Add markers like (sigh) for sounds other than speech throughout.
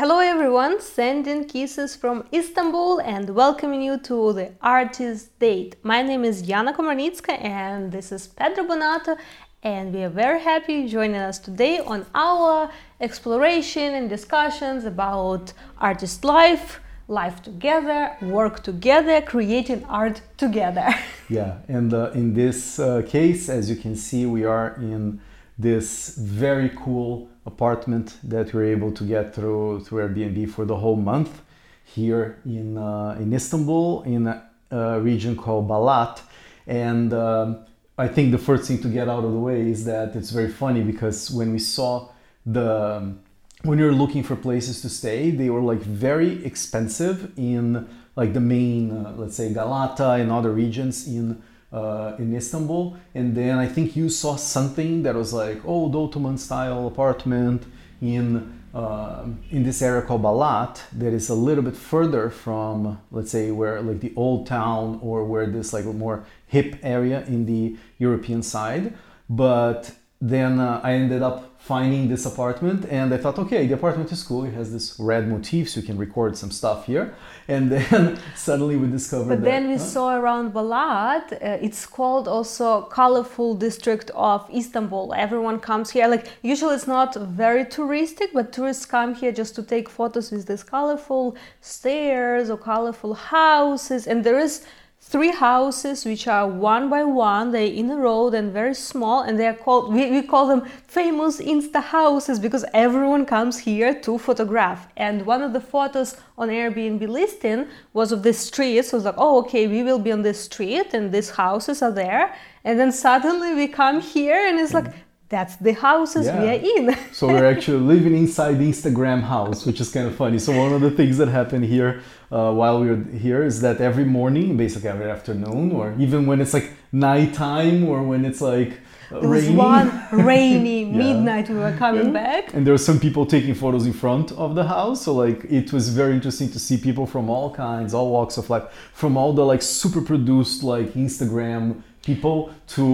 Hello everyone, sending kisses from Istanbul and welcoming you to the Artist Date. My name is Jana Komarnitska and this is Pedro Bonato and we are very happy joining us today on our exploration and discussions about artist life, life together, work together, creating art together. (laughs) yeah, and uh, in this uh, case, as you can see, we are in this very cool apartment that we are able to get through through Airbnb for the whole month here in uh, in Istanbul in a, a, region called Balat, and um, I think the first thing to get out of the way is that it's very funny because when we saw the when you're looking for places to stay, they were like very expensive in like the main, uh, let's say Galata and other regions in uh, in Istanbul. And then I think you saw something that was like old Ottoman style apartment in uh, in this area called Balat that is a little bit further from let's say where like the old town or where this like more hip area in the European side. But then uh, I ended up finding this apartment and I thought, okay, the apartment is cool. It has this red motif, so you can record some stuff here. And (laughs) then suddenly we discovered. But that, then we huh? saw around Balat, uh, it's called also colorful district of Istanbul. Everyone comes here. Like usually it's not very touristic, but tourists come here just to take photos with these colorful stairs or colorful houses. And there is three houses which are one by one they're in a row and very small and they are called we, we call them famous insta houses because everyone comes here to photograph and one of the photos on airbnb listing was of this street so it's like oh okay we will be on this street and these houses are there and then suddenly we come here and it's like that's the houses yeah. we are in. so we're actually living inside the Instagram house, which is kind of funny. So one of the things that happened here uh, while we were here is that every morning, basically every afternoon, or even when it's like nighttime or when it's like there was rainy. one rainy (laughs) yeah. midnight we were coming yeah. back and there were some people taking photos in front of the house so like it was very interesting to see people from all kinds all walks of life from all the like super produced like instagram people to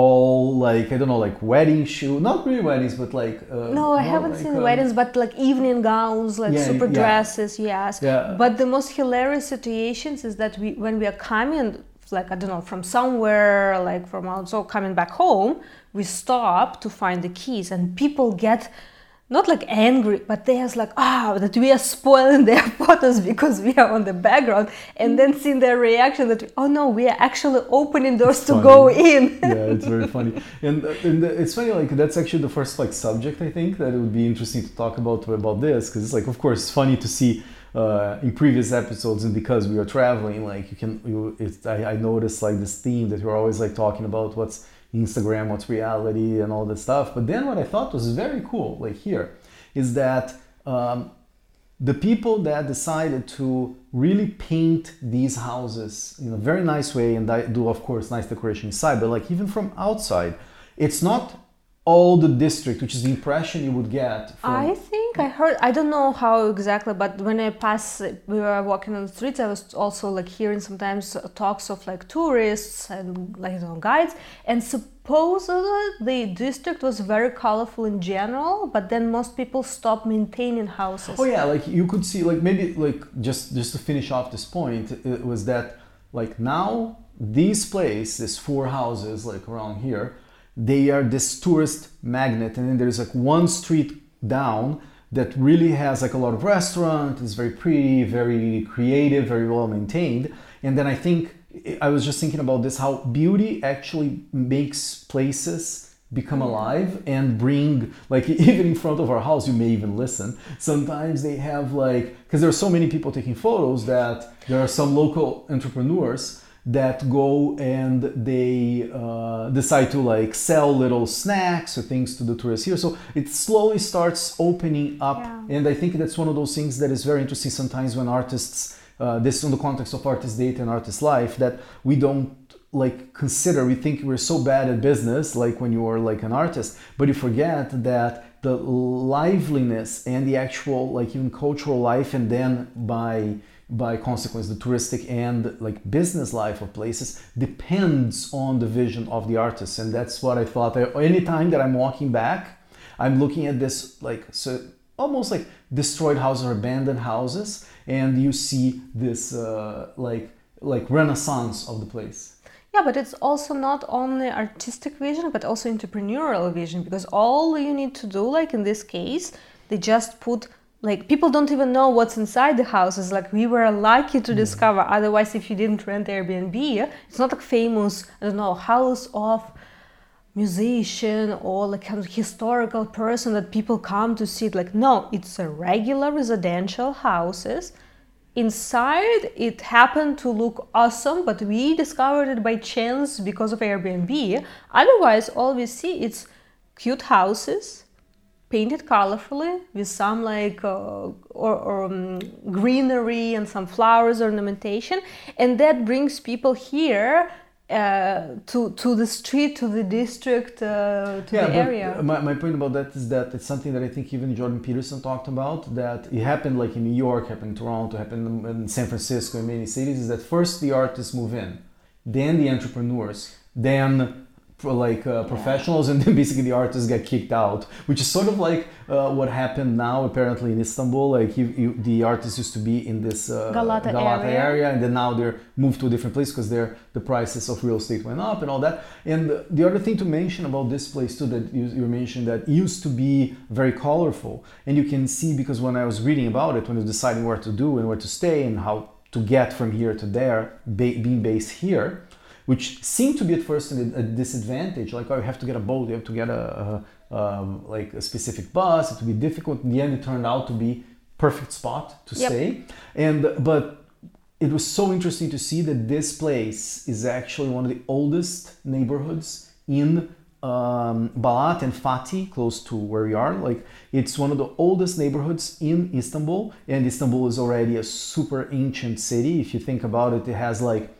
all like I don't know like wedding shoe not really weddings but like uh, no I haven't like, seen um, weddings but like evening gowns like yeah, super yeah. dresses yes yeah. but the most hilarious situations is that we when we are coming like I don't know from somewhere like from also coming back home we stop to find the keys and people get not like angry, but they are like, ah, oh, that we are spoiling (laughs) their photos because we are on the background, and then seeing their reaction that, oh no, we are actually opening doors to go in. (laughs) yeah, it's very funny, and, and it's funny. Like that's actually the first like subject I think that it would be interesting to talk about about this because it's like, of course, it's funny to see. Uh, in previous episodes and because we are traveling like you can you I, I noticed like this theme that we're always like talking about what's Instagram, what's reality, and all that stuff. But then what I thought was very cool, like here, is that um, the people that decided to really paint these houses in a very nice way and do, of course, nice decoration inside, but like even from outside, it's not all the district, which is the impression you would get. From... I think I heard. I don't know how exactly, but when I pass, we were walking on the streets. I was also like hearing sometimes talks of like tourists and like you know, guides, and supposedly the district was very colorful in general, but then most people stopped maintaining houses. Oh yeah, like you could see, like maybe like just just to finish off this point, it was that like now these place, these four houses like around here they are this tourist magnet and then there's like one street down that really has like a lot of restaurant it's very pretty very creative very well maintained. And then i think i was just thinking about this how beauty actually makes places become mm-hmm. alive and bring like (laughs) even in front of our house you may even listen. Sometimes they have like because there are so many people taking photos that there are some local entrepreneurs that go and they uh, decide to like sell little snacks or things to the tourists here. So it slowly starts opening up, yeah. and I think that's one of those things that is very interesting sometimes when artists. Uh, this in the context of artist data and artist life that we don't like consider we think we're so bad at business like when you are like an artist but you forget that the liveliness and the actual like even cultural life and then by by consequence the touristic and like business life of places depends on the vision of the artist and that's what i thought anytime that i'm walking back i'm looking at this like so almost like destroyed houses or abandoned houses, and you see this uh, like like renaissance of the place. Yeah, but it's also not only artistic vision, but also entrepreneurial vision because all you need to do, like in this case, they just put like people don't even know what's inside the houses like we were lucky to discover. Otherwise if you didn't rent airbnb it's not like famous i don't know house of musician or like kind of historical person that people come to see it. Like no it's a regular residential houses. Inside it happened to look awesome but we discovered it by chance because of airbnb. Otherwise all we see it's cute houses painted colorfully with some like uh, or, or um, greenery and some flowers ornamentation and that brings people here uh, to to the street, to the district, uh, to yeah, the area. My, my point about that is that it's something that I think even Jordan Peterson talked about. That it happened like in New York, happened in Toronto, happened in San Francisco, in many cities. Is that first the artists move in, then the entrepreneurs, then like uh, professionals and then basically the artists get kicked out which is sort of like uh, what happened now apparently in istanbul like you, you, the artists used to be in this uh, Galata, Galata area. area. and then now they're moved to a different place because the prices of real estate went up and all that and the other thing to mention about this place too that you, you mentioned that used to be very colorful and you can see because when i was reading about it when I was deciding where to do and where to stay and how to get from here to there being based here which seemed to be at first a disadvantage. Like, oh, you have to get a boat, you have to get a, a um, like a specific bus. It would be difficult. In the end, it turned out to be perfect spot to yep. stay. And but it was so interesting to see that this place is actually one of the oldest neighborhoods in um, Balat and Fatih, close to where we are. Like it's one of the oldest neighborhoods in Istanbul, and Istanbul is already a super ancient city. If you think about it, it has like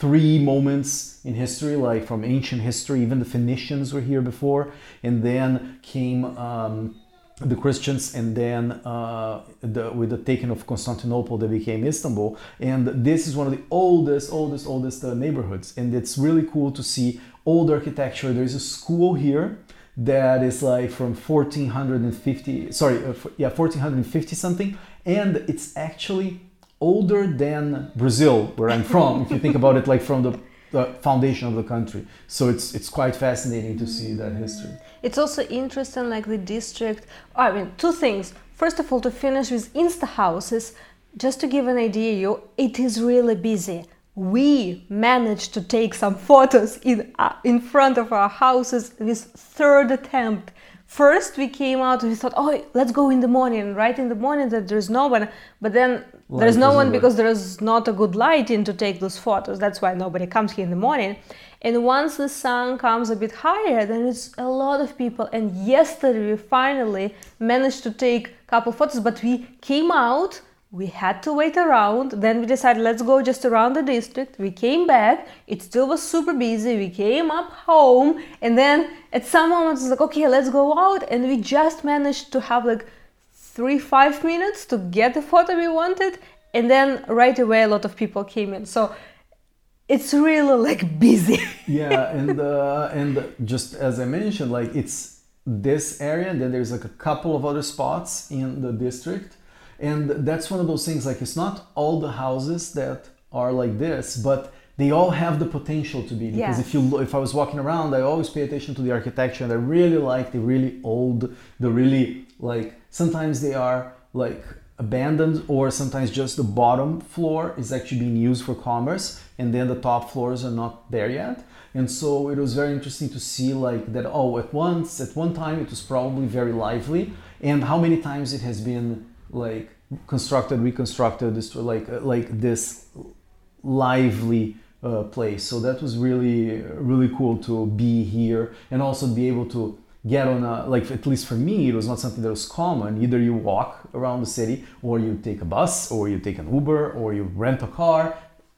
three moments in history, like from ancient history. Even the Phoenicians were here before, and then came um, the Christians, and then uh, the, with the taking of Constantinople, they became Istanbul. And this is one of the oldest, oldest, oldest uh, neighborhoods, and it's really cool to see old architecture. There's a school here that is like from 1450 sorry uh, yeah 1450 something and it's actually older than Brazil, where I'm from, if you think about it like from the, the foundation of the country. So it's it's quite fascinating to see that history. It's also interesting, like the district. I mean, two things. First of all, to finish with Insta houses, just to give an idea, you it is really busy. We managed to take some photos in uh, in front of our houses this third attempt first we came out we thought oh let's go in the morning right in the morning that there's no one but then light there's no one because there's not a good lighting to take those photos. That's why nobody comes here in the morning. And once the sun comes a bit higher then it's a lot of people. And yesterday we finally managed to take a couple photos but we came out we had to wait around. Then we decided let's go just around the district. We came back. It still was super busy. We came up home. And then at some moment it's like okay let's go out. And we just managed to have like three five minutes to get the photo we wanted and then right away a lot of people came in. So it's really like (laughs) busy. Yeah (laughs) and uh, and just as i mentioned like it's this area and then there's like a couple of other spots in the district. And that's one of those things like it's not all the houses that are like this but they all have the potential to be. Because if you if i was walking around i always pay attention to the architecture and i really like the really old the really like sometimes they are like abandoned or sometimes just the bottom floor is actually being used for commerce and then the top floors are not there yet and so it was very interesting to see like that oh at once at one time it was probably very lively and how many times it has been like constructed, reconstructed, this like like this lively uh, place. So that was really really cool to be here and also be able to get on a like at least for me it was not something that was common. Either you walk around the city or you take a bus or you take an uber or you rent a car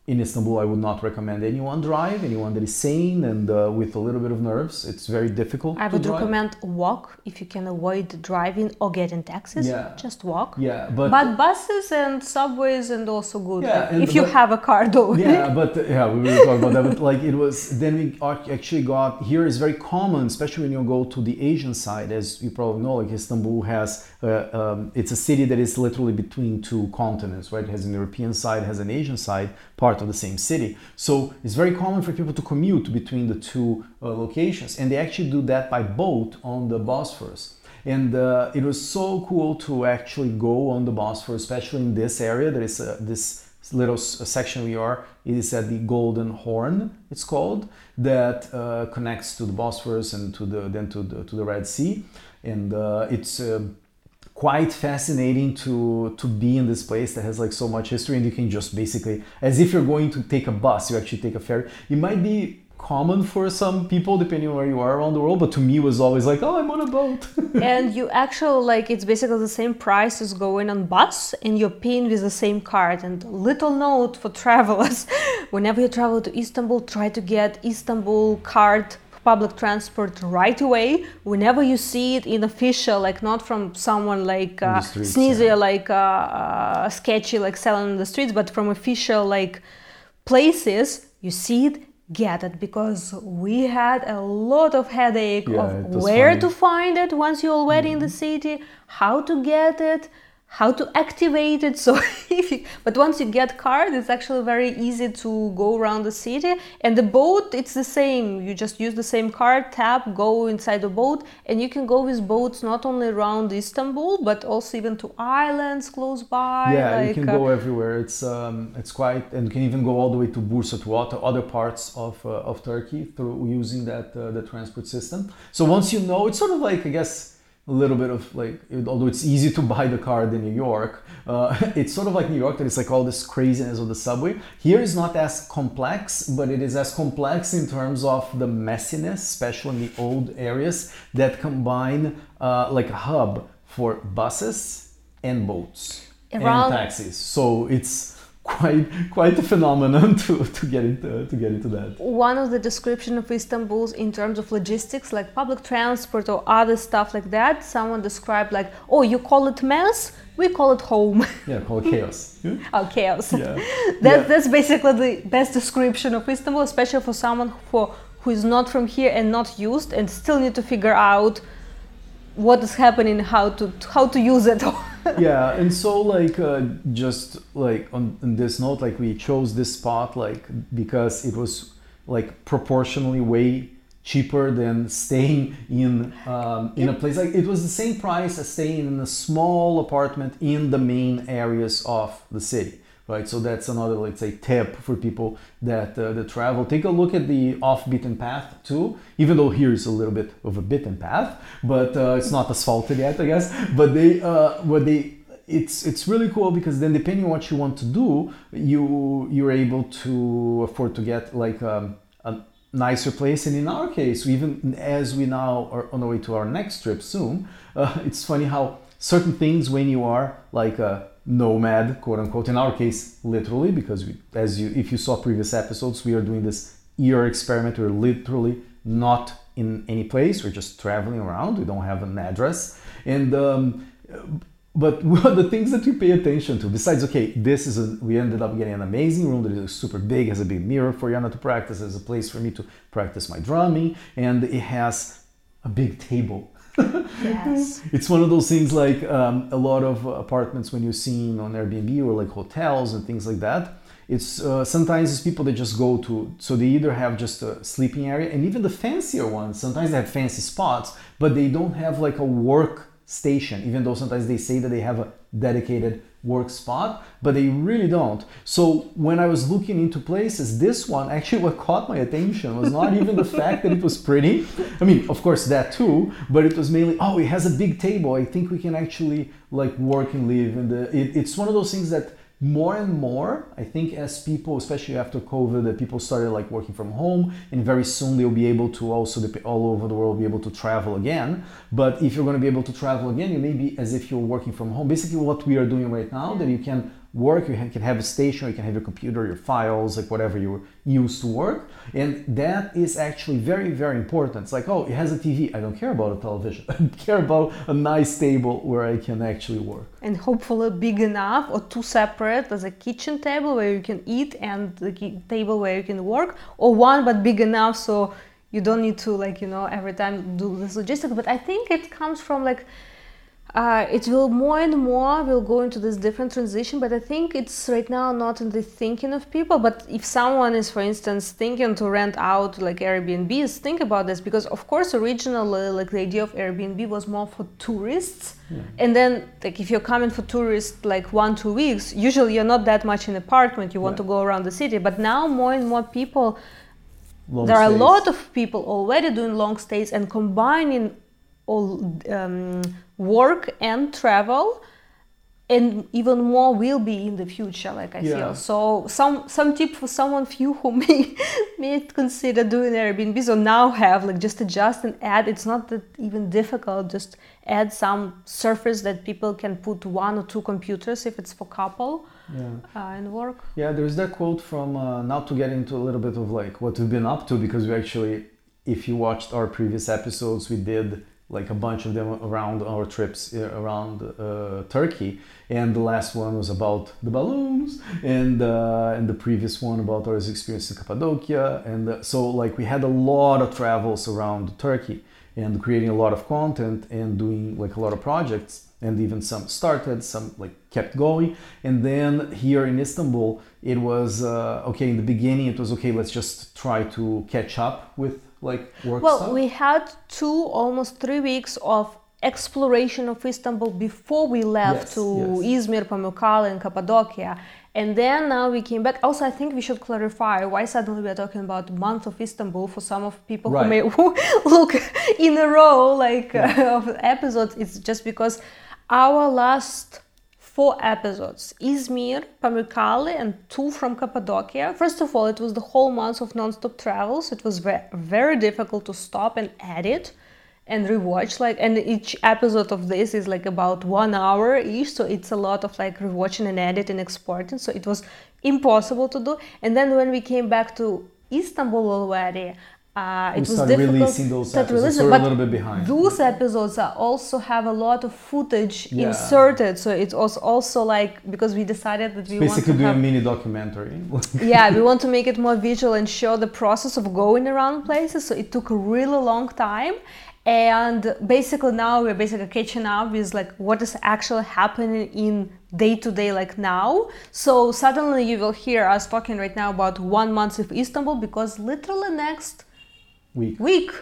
in Istanbul, I would not recommend anyone drive. Anyone that is sane and uh, with a little bit of nerves, it's very difficult. I would recommend walk if you can avoid driving or getting taxis. Yeah. Just walk. Yeah, but, But buses and subways and also good Yeah, if you but- have a car though. (laughs) yeah, but uh, yeah, we will talk about that. But like it was, then we actually got here is very common, especially when you go to the Asian side, as you probably know. Like Istanbul has, uh, um, it's a city that is literally between two continents, right? It has an European side, has an Asian side, part of the same city. So it's very common for people to commute between the two uh, locations, and they actually do that by boat on the Bosphorus. And uh, it was so cool to actually go on the Bosphorus, especially in this area. There is uh, this little s- section we are. It is at the Golden Horn. It's called that uh, connects to the Bosphorus and to the then to the to the Red Sea, and uh, it's. um quite fascinating to to be in this place that has like so much history and you can just basically as if you're going to take a bus you actually take a ferry. It might be common for some people depending on where you are around the world but to me it was always like oh i'm on a boat. (laughs) And you actually like it's basically the same price as going on bus and you're paying with the same card. And little note for travelers (laughs) whenever you travel to istanbul try to get istanbul card public transport right away whenever you see it in official like not from someone like uh, streets, sneezy yeah. like uh, uh, sketchy like selling in the streets but from official like places you see it get it because we had a lot of headache Yeah, of where funny. to find it once you're already in the city how to get it how to activate it. (laughs) So if you, but once you get card it's actually very easy to go around the city. And the boat it's the same. You just use the same card tap go inside the boat. And you can go with boats not only around istanbul but also even to islands close by yeah like, you can uh, go everywhere. It's um, it's quite and you can even go all the way to bursa to other, other parts of, uh, of turkey through using that uh, the transport system. So once you know it's sort of like i guess a little bit of like it- although it's easy to buy the card in new york uh, (laughs) it's sort of like new york that it's like all this craziness of the subway here is not as complex but it is as complex in terms of the messiness especially in the old areas that combine uh, like a hub for buses and boats Around- and taxis. So it's quite quite a phenomenon (laughs) to, to get into to get into that. one of the description of istanbul in terms of logistics like public transport or other stuff like that someone described like oh you call it mess we call it home (laughs) Yeah, called chaos. Yeah. (laughs) oh chaos Yeah. that, Yeah. that's basically the best description of istanbul especially for someone for who is not from here and not used and still need to figure out what is happening how to how to use it. (laughs) Yeah, and so like uh, just like on, on this note, like we chose this spot like because it was like proportionally way cheaper than staying in um, in a place. Like it was the same price as staying in a small apartment in the main areas of the city right? So that's another let's say tip for people that uh, travel. Take a look at the off beaten path too even though here is a little bit of a beaten path but uh, it's not asphalted yet i guess. But they uh, what they it's it's really cool because then depending on what you want to do you you're able to afford to get like um, a nicer place. And in our case even as we now are on the way to our next trip soon (laughs) uh, it's funny how certain things when you are like a nomad quote unquote in our case literally because we, as you if you saw previous episodes we are doing this year experiment. We're literally not in any place. We're just traveling around. We don't have an address. And um, but (laughs) the things that we pay attention to besides okay this is a we ended up getting an amazing room that is super big has a big mirror for Yana to practice has a place for me to practice my drumming and it has a big table yes it's one of those things like um, a lot of apartments when you're seeing on Airbnb or like hotels and things like that. It's uh, sometimes it's people that just go to so they either have just a sleeping area and even the fancier ones. Sometimes they have fancy spots, but they don't have like a work station. Even though sometimes they say that they have a dedicated work spot, but they really don't. So when I was looking into places, this one actually (laughs) what caught my attention was not even the fact that it was pretty. I mean, of course that too, but it was mainly oh, it has a big table. I think we can actually like work and live. And it, it's one of those things that more and more i think as people especially after covid that people started like working from home and very soon they'll be able to also all over the world be able to travel again. But if you're going to be able to travel again you may be as if you're working from home. Basically what we are doing right now that you can work. You can have a station, you can have your computer, your files, like whatever you use to work. And that is actually very, very important. It's like, oh, it has a TV. I don't care about a television. (laughs) I care about a nice table where I can actually work. And hopefully big enough or two separate as a kitchen table where you can eat and the table where you can work, or one but big enough so you don't need to like you know every time do this logistics. But I think it comes from like uh, it will more and more will go into this different transition but i think it's right now not in the thinking of people but if someone is for instance thinking to rent out like airbnbs think about this because of course originally like the idea of airbnb was more for tourists yeah. and then like if you're coming for tourists like one two weeks usually you're not that much in apartment you want yeah. to go around the city but now more and more people long there stays. are a lot of people already doing long stays and combining all um, work and travel and even more will be in the future like i yeah. feel so some some tip for someone few who (laughs) may may consider doing airbnb so now have like just adjust and add it's not that even difficult just add some surface that people can put one or two computers if it's for couple yeah. Uh, and work yeah there's that quote from uh, now to get into a little bit of like what we've been up to because we actually if you watched our previous episodes we did like a bunch of them around our trips uh, around uh, Turkey. And the last one was about the balloons, and uh, and the previous one about our experience in Cappadocia. And uh, so, like, we had a lot of travels around Turkey and creating a lot of content and doing like a lot of projects. And even some started, some like kept going. And then here in Istanbul, it was uh, okay. In the beginning, it was okay. Let's just try to catch up with like work well stuff? we had two almost three weeks of exploration of istanbul before we left yes, to yes. izmir pamukkale and cappadocia and then now we came back also i think we should clarify why suddenly we are talking about month of istanbul for some of people right. who may (laughs) look in a row like yeah. uh, (laughs) of episodes it's just because our last four episodes Izmir, Pamukkale, and two from Cappadocia. First of all, it was the whole month of non-stop travels. It was ve- very difficult to stop and edit and rewatch like and each episode of this is like about one hour each so it's a lot of like rewatching and editing and exporting so it was impossible to do and then when we came back to istanbul already uh, it was difficult releasing those episodes. Releasing, so a little bit behind. Those episodes also have a lot of footage yeah. inserted, so it was also like because we decided that we basically do have, a mini documentary. (laughs) yeah, we want to make it more visual and show the process of going around places. So it took a really long time, and basically now we're basically catching up with like what is actually happening in day to day like now so suddenly you will hear us talking right now about one month of istanbul because literally next week. Week.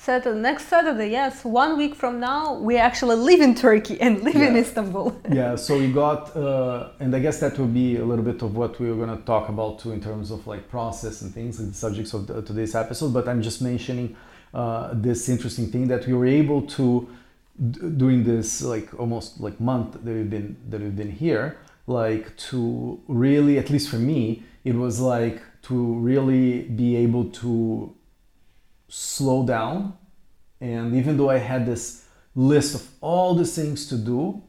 Saturday, next Saturday, yes, one week from now, we actually live in Turkey and live yeah. in Istanbul. (laughs) yeah, so we got, uh, and I guess that will be a little bit of what we were going to talk about too in terms of like process and things, like the subjects of the, today's episode. But I'm just mentioning uh, this interesting thing that we were able to during this like almost like month that we've been that we've been here, like to really, at least for me, it was like to really be able to slow down. And even though I had this list of all the things to do,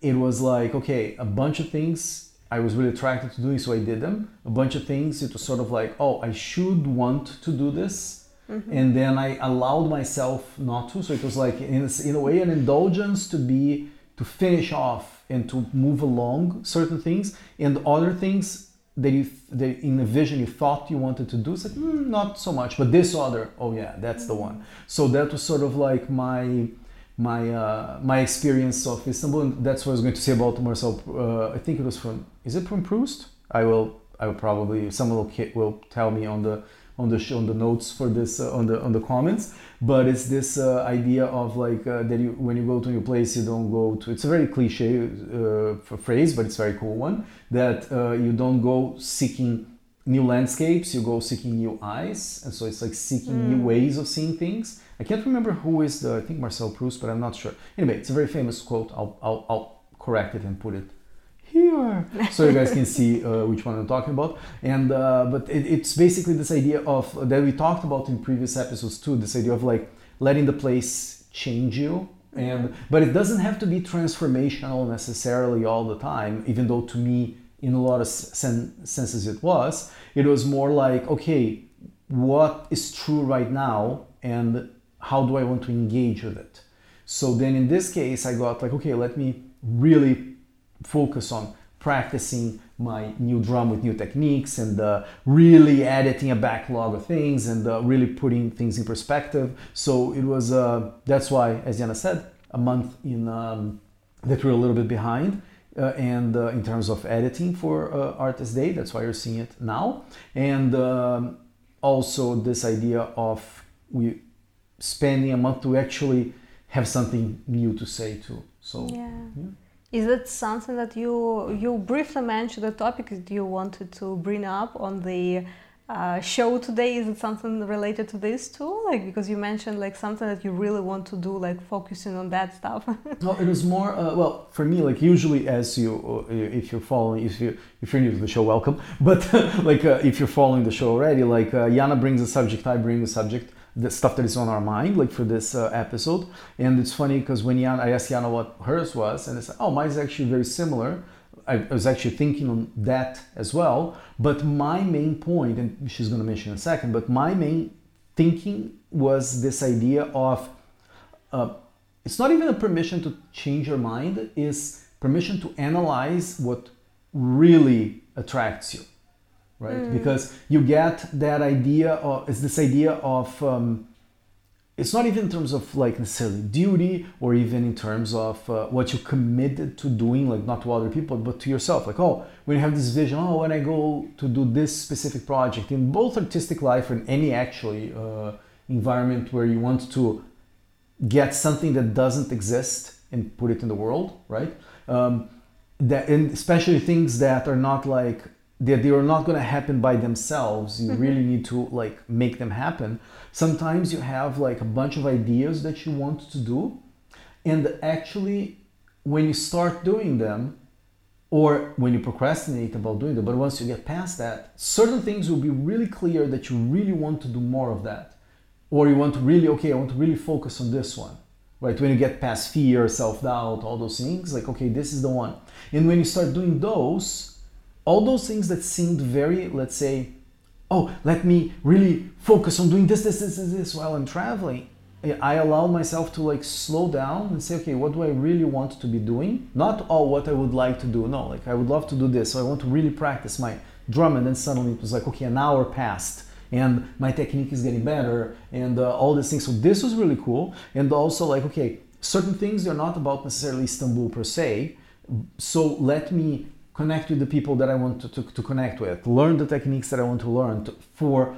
it was like, okay, a bunch of things I was really attracted to doing, so I did them. A bunch of things, it was sort of like, oh, I should want to do this. Mm-hmm. And then I allowed myself not to. So it was like, in in a way, an indulgence to be, to finish off and to move along certain things. And other things that you that in a vision you thought you wanted to do mm, not so much. But this other oh yeah that's the one. So that was sort of like my my uh, my experience of Istanbul and that's what I was going to say about Marcel uh, I think it was from is it from Proust? I will I will probably someone will, will tell me on the on the on the notes for this uh, on the on the comments but it's this uh, idea of like uh, that you when you go to a new place you don't go to it's a very cliche uh, phrase but it's a very cool one that uh, you don't go seeking new landscapes you go seeking new eyes and so it's like seeking mm. new ways of seeing things. I can't remember who is the i think marcel proust but i'm not sure. Anyway it's a very famous quote. I'll, I'll, I'll correct it and put it (laughs) so you guys can see uh, which one I'm talking about. And uh, but it, it's basically this idea of that we talked about in previous episodes too this idea of like letting the place change you. And but it doesn't have to be transformational necessarily all the time even though to me in a lot of sen- senses it was. It was more like okay what is true right now and how do i want to engage with it? So then in this case i got like okay let me really focus on practicing my new drum with new techniques and uh, really editing a backlog of things and uh, really putting things in perspective. So it was, uh, that's why, as Yana said, a month in um, that we're a little bit behind. Uh, and uh, in terms of editing for uh, Artist Date, that's why you're seeing it now. And um, also this idea of we spending a month to actually have something new to say too. So yeah. yeah. Is it something that you you briefly mentioned the topic that you wanted to bring up on the uh, show today? Is it something related to this too? Like because you mentioned like something that you really want to do, like focusing on that stuff. (laughs) no, it was more uh, well for me. Like usually, as you uh, if you're following, if you if you're new to the show, welcome. (laughs) But (laughs) like uh, if you're following the show already, like uh, Yana brings a subject, I bring a subject the stuff that is on our mind, like for this uh, episode. And it's funny because when Yana, I asked Yana what hers was, and it's like, oh, mine is actually very similar. I, I was actually thinking on that as well. But my main point, and she's going to mention in a second, but my main thinking was this idea of uh, it's not even a permission to change your mind, is permission to analyze what really attracts you right? Mm. Because you get that idea of it's this idea of um, it's not even in terms of like necessarily duty or even in terms of uh, what you committed to doing, like not to other people but to yourself. Like oh, when you have this vision, oh, when I go to do this specific project in both artistic life and any actually uh, environment where you want to get something that doesn't exist and put it in the world, right? Um, that and especially things that are not like that they are not going to happen by themselves. You mm-hmm. really need to like make them happen. Sometimes you have like a bunch of ideas that you want to do and actually when you start doing them or when you procrastinate about doing them but once you get past that certain things will be really clear that you really want to do more of that. Or you want to really okay i want to really focus on this one right? When you get past fear self-doubt all those things like okay this is the one. And when you start doing those all those things that seemed very, let's say, oh, let me really focus on doing this, this, this, this, this while I'm traveling. I allow myself to like slow down and say, okay, what do I really want to be doing? Not all oh, what I would like to do. No, like I would love to do this. So I want to really practice my drum. And then suddenly it was like, okay, an hour passed and my technique is getting better and uh, all these things. So this was really cool. And also like, okay, certain things they're not about necessarily Istanbul per se. So let me connect with the people that I want to, to, to connect with, learn the techniques that I want to learn to, for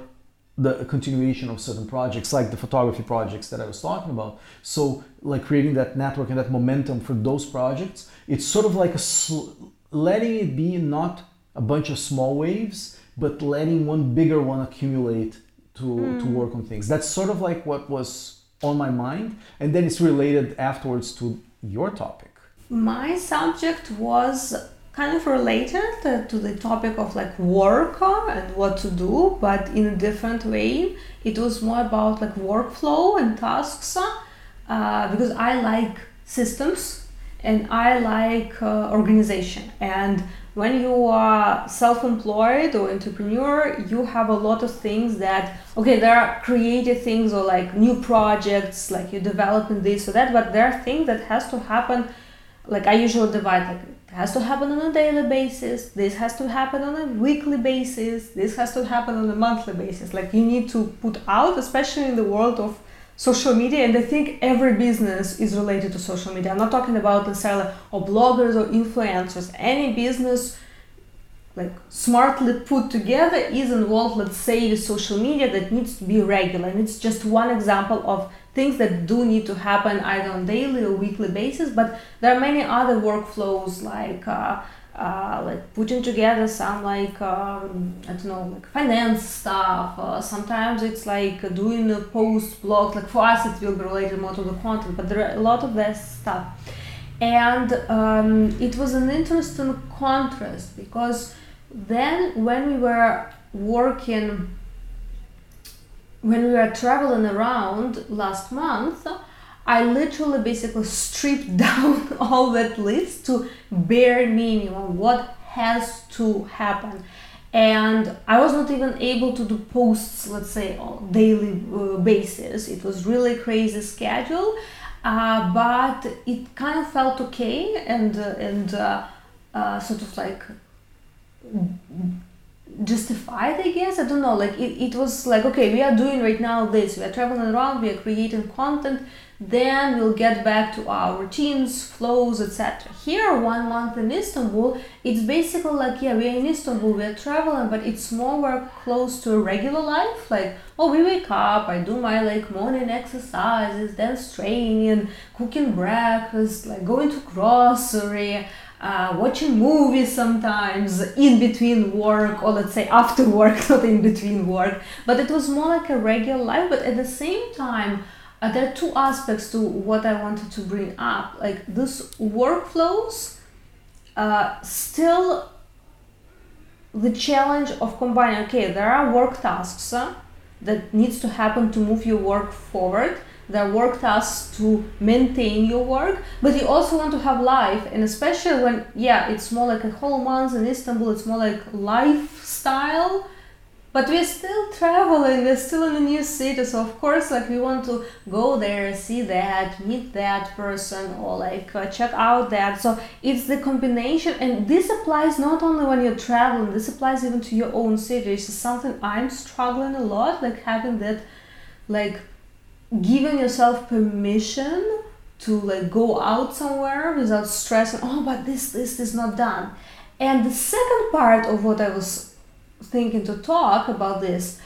the continuation of certain projects, like the photography projects that I was talking about. So, like creating that network and that momentum for those projects, it's sort of like a sl- letting it be not a bunch of small waves, but letting one bigger one accumulate to, mm. to work on things. That's sort of like what was on my mind, and then it's related afterwards to your topic. My subject was kind of related to the topic of like work and what to do but in a different way. It was more about like workflow and tasks uh, because i like systems and i like uh, organization. And when you are self-employed or entrepreneur you have a lot of things that okay there are creative things or like new projects like you're developing this or that but there are things that has to happen like i usually divide like has to happen on a daily basis this has to happen on a weekly basis this has to happen on a monthly basis. Like you need to put out especially in the world of social media and i think every business is related to social media. I'm not talking about necessarily or bloggers or influencers. Any business like smartly put together is involved let's say with social media that needs to be regular. And it's just one example of things that do need to happen either on daily or weekly basis but there are many other workflows like uh, uh, like putting together some like um, I don't know like finance stuff. Uh, sometimes it's like doing a post blog. Like for us, it will be related more to the content, but there are a lot of that stuff. And um, it was an interesting contrast because then when we were working when we were traveling around last month, I literally basically stripped (laughs) down all that list to bare minimum what has to happen. And i was not even able to do posts let's say on daily uh, basis. It was really crazy schedule uh, but it kind of felt okay and uh, and uh, uh, sort of like justified i guess? I don't know like it, it was like okay we are doing right now this we are traveling around we are creating content then we'll get back to our routines flows etc here one month in istanbul it's basically like yeah we're in istanbul we're traveling but it's more close to a regular life like oh we wake up i do my like morning exercises dance training cooking breakfast like going to grocery uh, watching movies sometimes in between work or let's say after work (laughs) not in between work but it was more like a regular life but at the same time uh, there are two aspects to what I wanted to bring up. Like this workflows, uh, still the challenge of combining. Okay, there are work tasks uh, that needs to happen to move your work forward. Are work tasks to maintain your work, but you also want to have life, and especially when yeah, it's more like a whole month in Istanbul. It's more like lifestyle but we're still traveling we're still in a new city so of course like we want to go there see that meet that person or like uh, check out that so it's the combination and this applies not only when you're traveling this applies even to your own city It's something i'm struggling a lot like having that like giving yourself permission to like go out somewhere without stressing oh but this this is not done and the second part of what i was thinking to talk about this,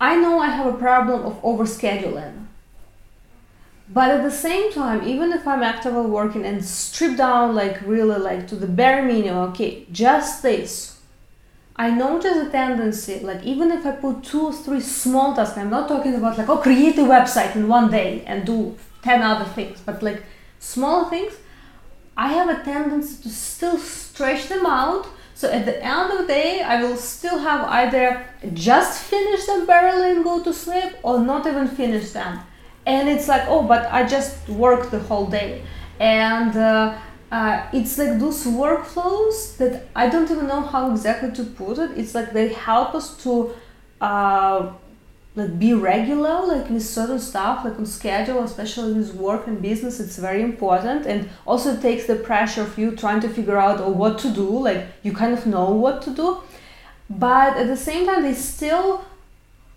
I know I have a problem of overscheduling. But at the same time, even if I'm actively working and strip down like really like to the bare minimum, okay, just this. I notice a tendency, like even if I put two or three small tasks, I'm not talking about like, oh, create a website in one day and do 10 other things, but like small things, I have a tendency to still stretch them out so at the end of the day, I will still have either just finish them barely and go to sleep or not even finish them. And it's like, oh, but I just worked the whole day. And uh, uh, it's like those workflows that I don't even know how exactly to put it. It's like they help us to uh, like be regular like with certain stuff like on schedule especially with work and business it's very important and also takes the pressure of you trying to figure out or what to do like you kind of know what to do but at the same time they still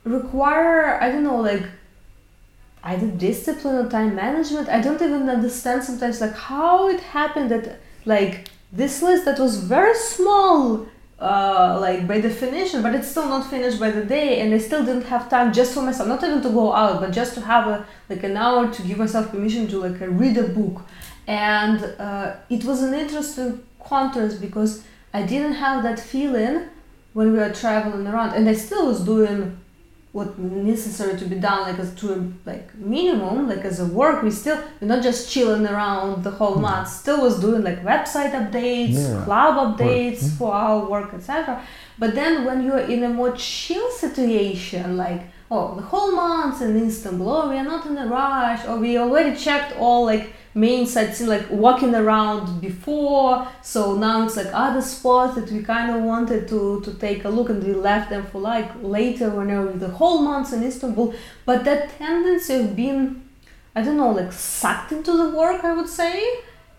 require i don't know like either discipline or time management. I don't even understand sometimes like how it happened that like this list that was very small uh, like by definition, but it's still not finished by the day, and I still didn't have time just for myself, not even to go out, but just to have a like an hour to give myself permission to like read a book, and uh, it was an interesting contrast because I didn't have that feeling when we were traveling around, and I still was doing what necessary to be done like as to a like minimum like as a work we still we're not just chilling around the whole mm. month still was doing like website updates yeah. club updates mm. for our work etc but then when you're in a more chill situation like oh the whole month in istanbul oh we are not in a rush or we already checked all like main sites like walking around before so now it's like other spots that we kind of wanted to to take a look and we left them for like later whenever the whole month in istanbul. But that tendency of being i don't know like sucked into the work i would say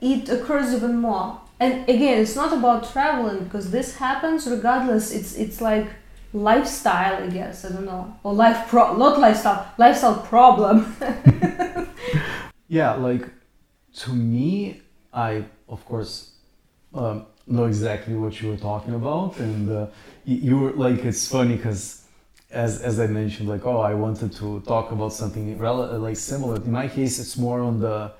it occurs even more. And again it's not about traveling because this happens regardless. It's it's like lifestyle i guess. I don't know. Or life pro not lifestyle lifestyle problem. (laughs) Yeah like to me, I of course um, know exactly what you were talking about, and uh, you were like, it's funny because as as I mentioned, like, oh, I wanted to talk about something rel- like similar. In my case, it's more on the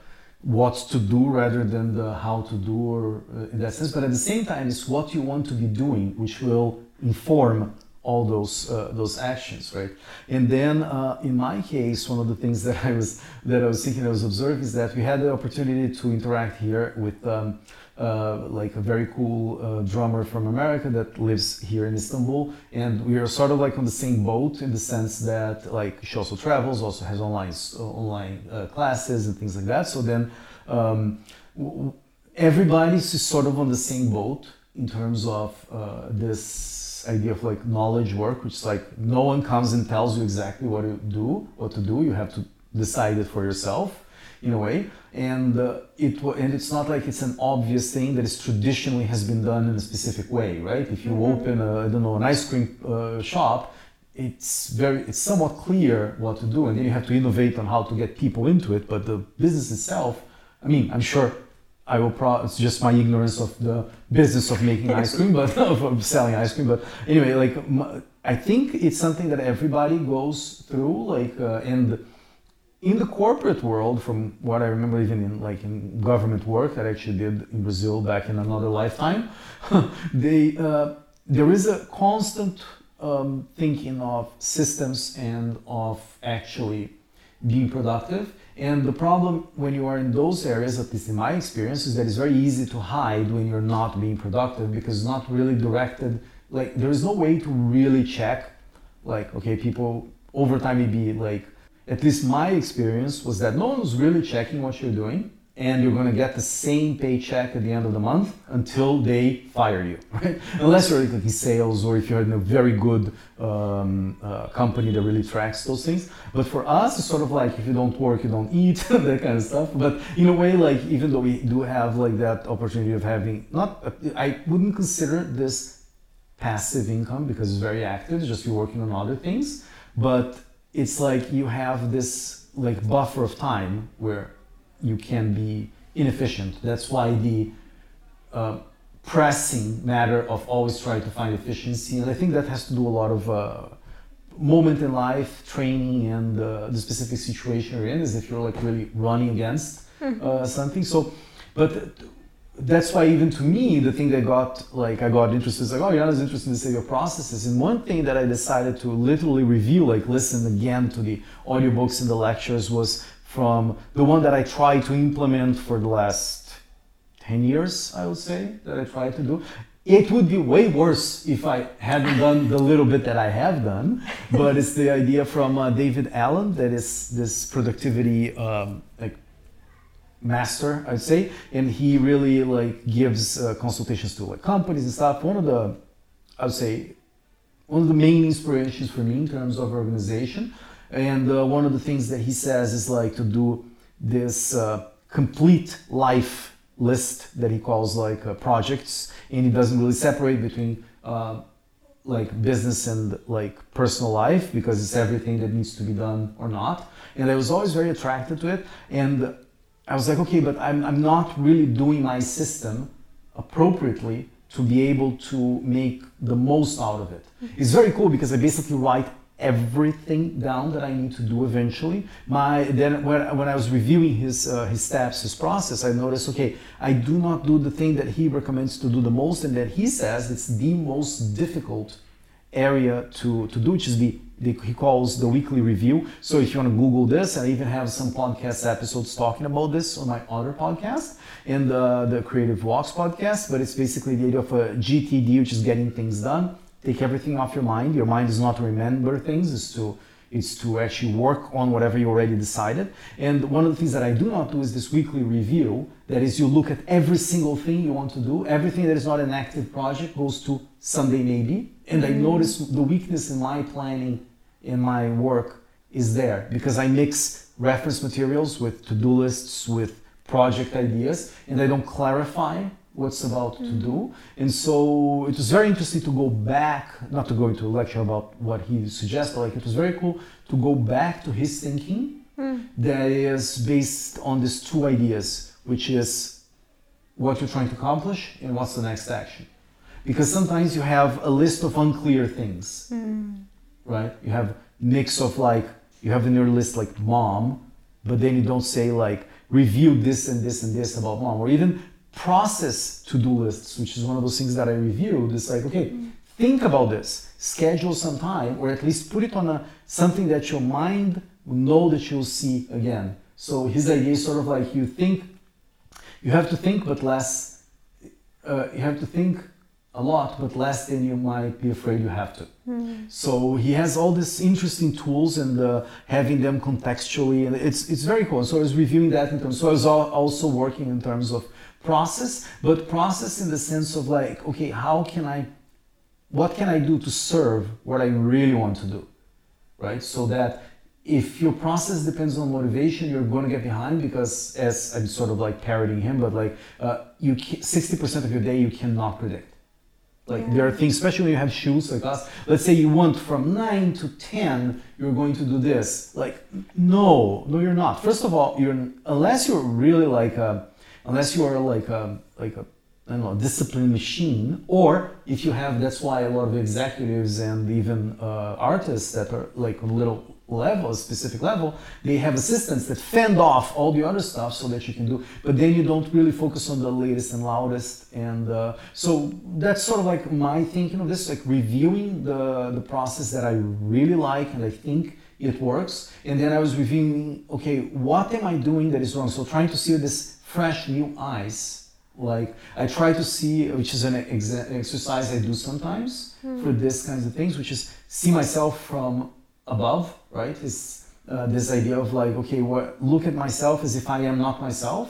what to do rather than the how to do, or uh, in that sense. But at the same time, it's what you want to be doing, which will inform all those uh, those actions, right? And then uh, in my case, one of the things (laughs) that I was that I was thinking, I was observing, is that we had the opportunity to interact here with. Um, uh, like a very cool uh, drummer from America that lives here in Istanbul, and we are sort of like on the same boat in the sense that like she also travels, also has online uh, online uh, classes and things like that. So then um, everybody's sort of on the same boat in terms of uh, this idea of like knowledge work, which is like no one comes and tells you exactly what to do, what to do. You have to decide it for yourself in a way and uh, it and it's not like it's an obvious thing that is traditionally has been done in a specific way right if you mm-hmm. open a, I don't know an ice cream uh, shop it's very it's somewhat clear what to do and then you have to innovate on how to get people into it but the business itself I mean I'm sure I will pro it's just my ignorance of the business of making ice cream but (laughs) of selling ice cream but anyway like I think it's something that everybody goes through like uh, and in the corporate world, from what I remember, even in like in government work that I actually did in Brazil back in another lifetime, (laughs) they uh, there is a constant um, thinking of systems and of actually being productive. And the problem when you are in those areas, at least in my experience, is that it's very easy to hide when you're not being productive because it's not really directed. Like there is no way to really check. Like okay, people over time maybe like at least my experience was that no one was really checking what you're doing and you're going to get the same paycheck at the end of the month until they fire you, (laughs) right? Unless you're in sales or if you're in a very good um, uh, company that really tracks those things. But for us, it's sort of like if you don't work, you don't eat, (laughs) that kind of stuff. But in a way, like even though we do have like that opportunity of having not, I wouldn't consider this passive income because it's very active. It's just you working on other things, but it's like you have this like buffer of time where you can be inefficient. That's why the uh, pressing matter of always trying to find efficiency, and I think that has to do a lot of uh, moment in life, training, and uh, the specific situation you're in. Is if you're like really running against hmm. uh, something. So, but that's why even to me the thing that got like I got interested is like oh Jan is interested in the of processes and one thing that I decided to literally review like listen again to the audiobooks and the lectures was from the one that I tried to implement for the last 10 years I would say that I tried to do it would be way worse if I hadn't done the little bit that I have done but it's the idea from uh, David Allen that is this productivity um, like master, I'd say, and he really like gives uh, consultations to like companies and stuff. One of the, I would say, one of the main inspirations for me in terms of organization, and uh, one of the things that he says is like to do this uh, complete life list that he calls like uh, projects, and he doesn't really separate between. Uh, like business and like personal life because it's everything that needs to be done or not and i was always very attracted to it and I was like, okay, but I'm, I'm not really doing my system appropriately to be able to make the most out of it. It's very cool because I basically write everything down that I need to do eventually. My then when, when I was reviewing his uh, his steps, his process, I noticed okay, I do not do the thing that he recommends to do the most, and that he says it's the most difficult area to, to do, which is the, the, he calls the weekly review. So if you want to Google this, I even have some podcast episodes talking about this on my other podcast and the, the Creative Walks podcast. But it's basically the idea of a GTD, which is getting things done. Take everything off your mind. Your mind is not to remember things, it's to it's to actually work on whatever you already decided. And one of the things that I do not do is this weekly review. That is, you look at every single thing you want to do. Everything that is not an active project goes to Sunday maybe. And I mm-hmm. notice the weakness in my planning, in my work, is there because I mix reference materials with to-do lists, with project ideas, and I don't clarify what's about mm-hmm. to do. And so it was very interesting to go back, not to go into a lecture about what he suggests, but like it was very cool to go back to his thinking mm. that is based on these two ideas, which is what you're trying to accomplish and what's the next action. Because sometimes you have a list of unclear things, mm. right? You have mix of like, you have in your list like mom, but then you don't say like, review this and this and this about mom, or even process to-do lists, which is one of those things that I reviewed. It's like, okay, think about this. Schedule some time, or at least put it on a something that your mind will know that you'll see again. So his idea is sort of like you think, you have to think, but less. Uh, you have to think a lot, but less than you might be afraid you have to. Mm. So he has all these interesting tools and uh, having them contextually, and it's it's very cool. So I was reviewing that in terms. So I was also working in terms of process, but process in the sense of like, okay, how can I, what can I do to serve what I really want to do, right? So that if your process depends on motivation, you're going to get behind because, as I'm sort of like parodying him, but like uh, you, sixty percent of your day you cannot predict. Like Yeah. there are things, especially when you have shoes like us. Let's say you want from nine to ten, you're going to do this. Like no, no, you're not. First of all, you're unless you're really like a, unless you are like a like a I don't know discipline machine, or if you have that's why a lot of executives and even uh, artists that are like little level, a specific level, they have assistants that fend off all the other stuff so that you can do. But then you don't really focus on the latest and loudest, and uh, so that's sort of like my thinking of this, like reviewing the the process that I really like and I think it works, and then I was reviewing, okay, what am I doing that is wrong? So trying to see this fresh new eyes. Like I try to see, which is an exa- exercise I do sometimes for this kinds of things, which is see myself from above, right? Is uh, this idea of like, okay, what, look at myself as if I am not myself,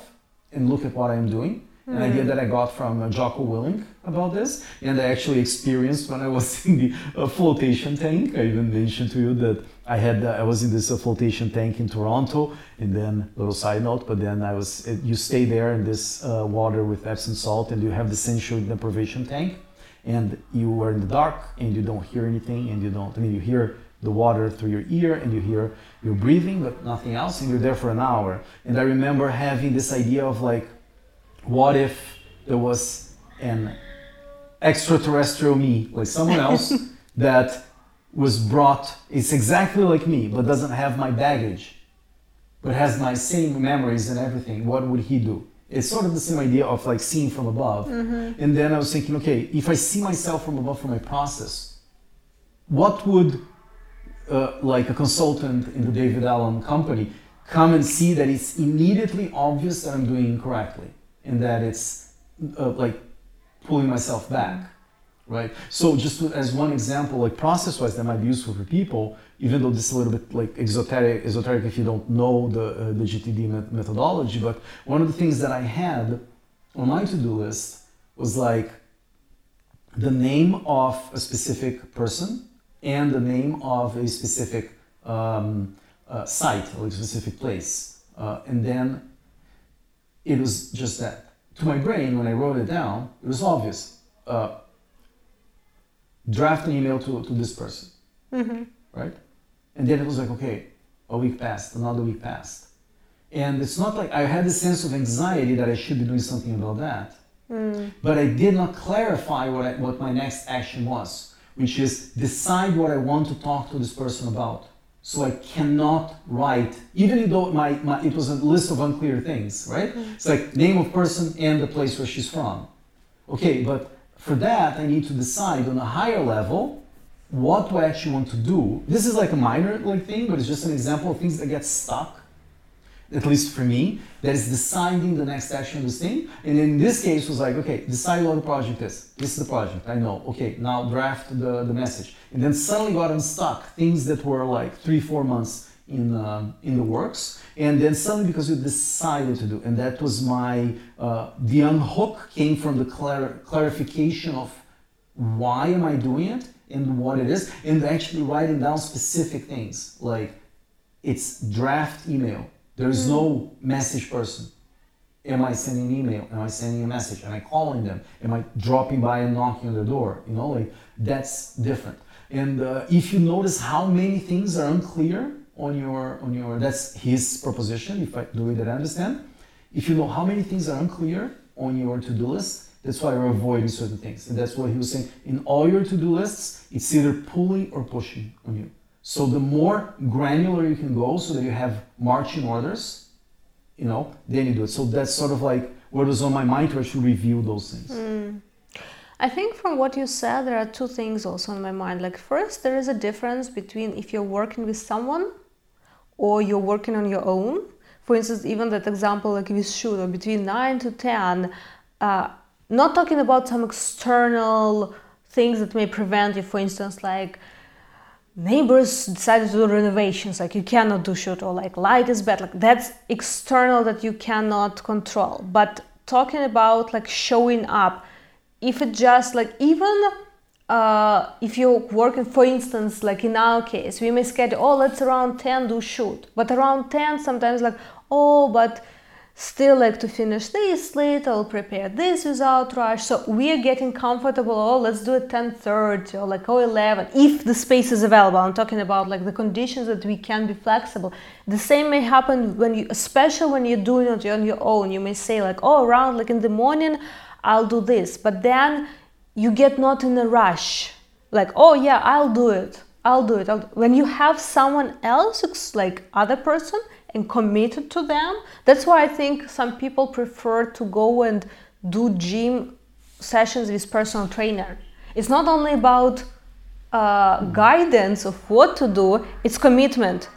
and look at what I am doing. An idea that I got from uh, Jocko Willink about this, and I actually experienced when I was (laughs) in the uh, flotation tank. I even mentioned to you that I had uh, I was in this uh, flotation tank in Toronto, and then little side note, but then I was you stay there in this uh, water with Epsom salt, and you have the sensory deprivation tank, and you are in the dark, and you don't hear anything, and you don't. I mean, you hear the water through your ear and you hear your breathing but nothing else and you're there for an hour and i remember having this idea of like what if there was an extraterrestrial me like someone (laughs) else that was brought it's exactly like me but doesn't have my baggage but has my same memories and everything what would he do? It's sort of the same idea of like seeing from above. And then i was thinking okay if i see myself from above from my process what would uh, like a consultant in the David Allen company come and see that it's immediately obvious that I'm doing incorrectly and that it's uh, like pulling myself back, right? So just as one example, like process-wise, that might be useful for people, even though this is a little bit like exoteric, esoteric if you don't know the uh, the GTD met- methodology. But one of the things that I had on my to-do list was like the name of a specific person and the name of a specific um, uh, site or a specific place. Uh, and then it was just that. To my brain, when I wrote it down, it was obvious. Uh, draft an email to, to this person, Mhm. right? And then it was like, okay, a week passed, another week passed. And it's not like I had this sense of anxiety that I should be doing something about that Mm. but I did not clarify what, I, what my next action was, which is decide what I want to talk to this person about. So I cannot write, even though my, my, it was a list of unclear things, right? Mm-hmm. It's like name of person and the place where she's from. Okay, but for that, I need to decide on a higher level what do I actually want to do. This is like a minor like thing, but it's just an example of things that get stuck at least for me, that is deciding the next action of this thing. And in this case, was like, okay, decide what the project is. This is the project. I know. Okay, now draft the, the message. And then suddenly got unstuck things that were like three, four months in um, in the works. And then suddenly, because you decided to do, and that was my uh, the unhook came from the clar- clarification of why am I doing it and what it is, and actually writing down specific things like it's draft email. There is no message person. Am I sending an email? Am I sending a message? Am I calling them? Am I dropping by and knocking on their door? You know, like that's different. And uh, if you notice how many things are unclear on your on your that's his proposition. If I the way that I understand, if you know how many things are unclear on your to-do list, that's why you're avoiding certain things. And that's what he was saying. In all your to-do lists, it's either pulling or pushing on you. So the more granular you can go so that you have marching orders, you know, then you do it. So that's sort of like what was on my mind to actually review those things. I think from what you said, there are two things also in my mind. Like, first, there is a difference between if you're working with someone or you're working on your own. For instance, even that example, like with shoot, or between 9 to 10, uh, not talking about some external things that may prevent you, for instance, like neighbors decided to do renovations, like you cannot do shoot, or like light is bad, like that's external that you cannot control. But talking about like showing up, if it just like even uh, if you're working, for instance, like in our case, we may schedule, oh, let's around 10 do shoot. But around 10, sometimes like, oh, but still like to finish this late, I'll prepare this without rush. So we are getting comfortable, oh, let's do it 10.30 or like, oh, 11, if the space is available. I'm talking about like the conditions that we can be flexible. The same may happen when you, especially when you're doing it on your own. You may say like, oh, around like in the morning, I'll do this. But then you get not in a rush. Like, oh yeah, I'll do it. I'll do it. I'll do. When you have someone else, like other person, and committed to them, that's why I think some people prefer to go and do gym sessions with personal trainer. It's not only about uh, guidance of what to do; it's commitment.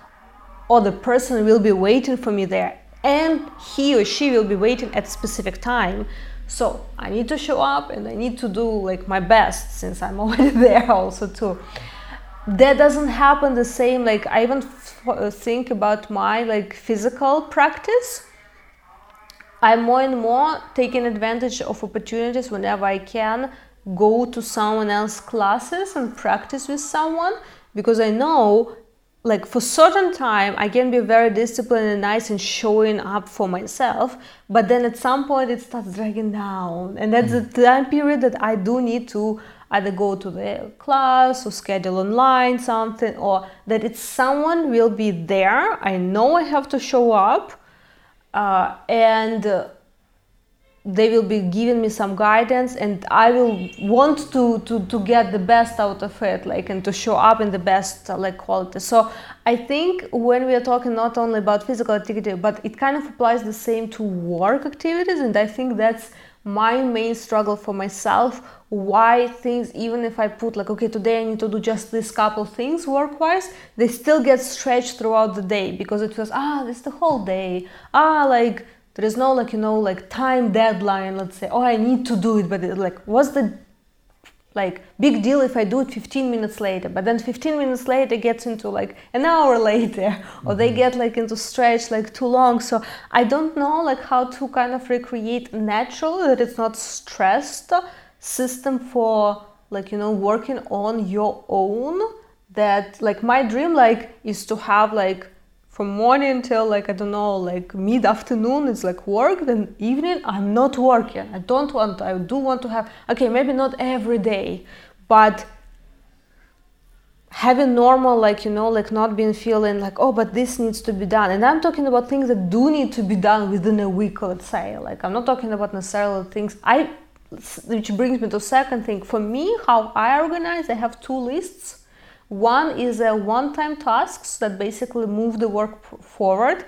Or the person will be waiting for me there, and he or she will be waiting at specific time. So I need to show up and I need to do like my best since I'm (laughs) already there also too. That doesn't happen the same. Like I even think about my like physical practice. I'm more and more taking advantage of opportunities whenever I can go to someone else's classes and practice with someone because I know like for certain time i can be very disciplined and nice and showing up for myself but then at some point it starts dragging down and that's mm. the time period that i do need to either go to the class or schedule online something or that it's someone will be there. I know i have to show up uh, and uh, they will be giving me some guidance and i will want to, to to get the best out of it like and to show up in the best uh, like quality. So i think when we are talking not only about physical activity but it kind of applies the same to work activities and i think that's my main struggle for myself why things even if i put like okay today i need to do just this couple things work wise they still get stretched throughout the day because it feels ah this is the whole day. Ah like there is no like you know like time deadline let's say oh i need to do it but it, like what's the like big deal if i do it 15 minutes later but then 15 minutes later gets into like an hour (laughs) later or they mm-hmm. get like into stretch like too long so i don't know like how to kind of recreate natural that it's not stressed system for like you know working on your own that like my dream like is to have like from morning till like I don't know like mid afternoon it's like work then evening I'm not working. I don't want I do want to have okay maybe not every day but having normal like you know like not being feeling like oh but this needs to be done. And i'm talking about things that do need to be done within a week let's say. Like i'm not talking about necessarily things i which brings me to second thing. For me how i organize i have two lists one is a one-time tasks that basically move the work forward.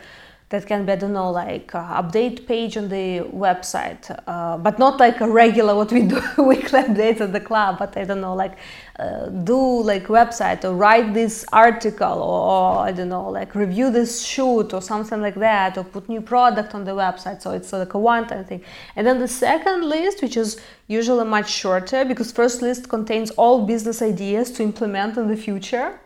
That can be, I don't know, like uh, update page on the website, uh, but not like a regular what we do (laughs) weekly updates at the club. But I don't know, like uh, do like website or write this article or, I don't know like review this shoot or something like that or put new product on the website so it's like a one-time thing and then the second list which is usually much shorter because first list contains all business ideas to implement in the future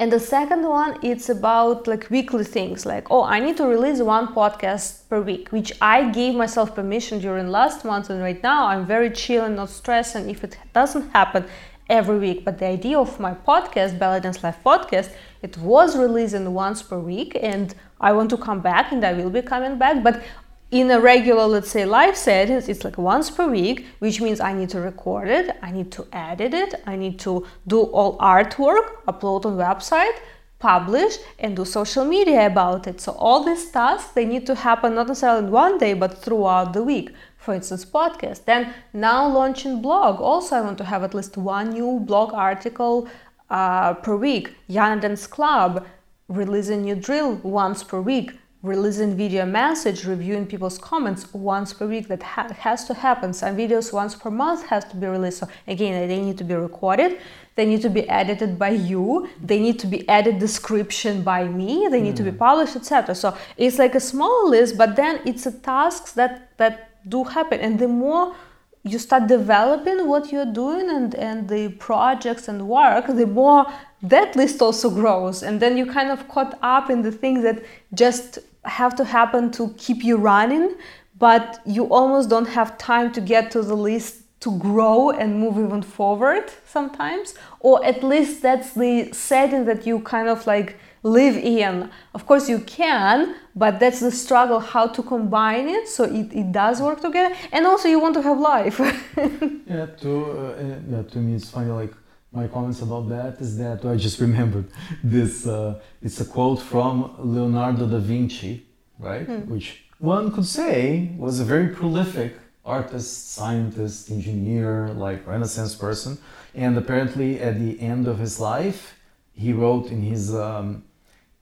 and the second one it's about like weekly things like oh i need to release one podcast per week which i gave myself permission during last month and right now i'm very chill and not stressed and if it doesn't happen every week. But the idea of my podcast, Belly Dance Life podcast, it was releasing once per week, and I want to come back, and I will be coming back. But in a regular, let's say, live settings, it's like once per week, which means I need to record it, I need to edit it, I need to do all artwork, upload on website, publish, and do social media about it. So all these tasks they need to happen not necessarily in one day, but throughout the week. For instance podcast. Then now launching blog. Also i want to have at least one new blog article uh, per week. Yana Dance Club release a new drill once per week releasing video message, reviewing people's comments once per week. That ha- has to happen. Some videos once per month has to be released. So again, they need to be recorded. They need to be edited by you. They need to be added description by me. They need mm. to be hmm. published, etc. So it's like a small list, but then it's a tasks that that do happen, and the more you start developing what you're doing and, and the projects and work, the more that list also grows. And then you kind of caught up in the things that just have to happen to keep you running, but you almost don't have time to get to the list to grow and move even forward sometimes. Or at least that's the setting that you kind of like live in. Of course, you can, but that's the struggle how to combine it so it, it does work together. And also, you want to have life. (laughs) yeah, to, uh, yeah, to me, it's funny like my comments about that is that I just (laughs) remembered this. Uh, it's a quote from Leonardo da Vinci, right? Hmm. Which one could say was a very prolific artist, scientist, engineer, like Renaissance person. And apparently, at the end of his life, he wrote in his um,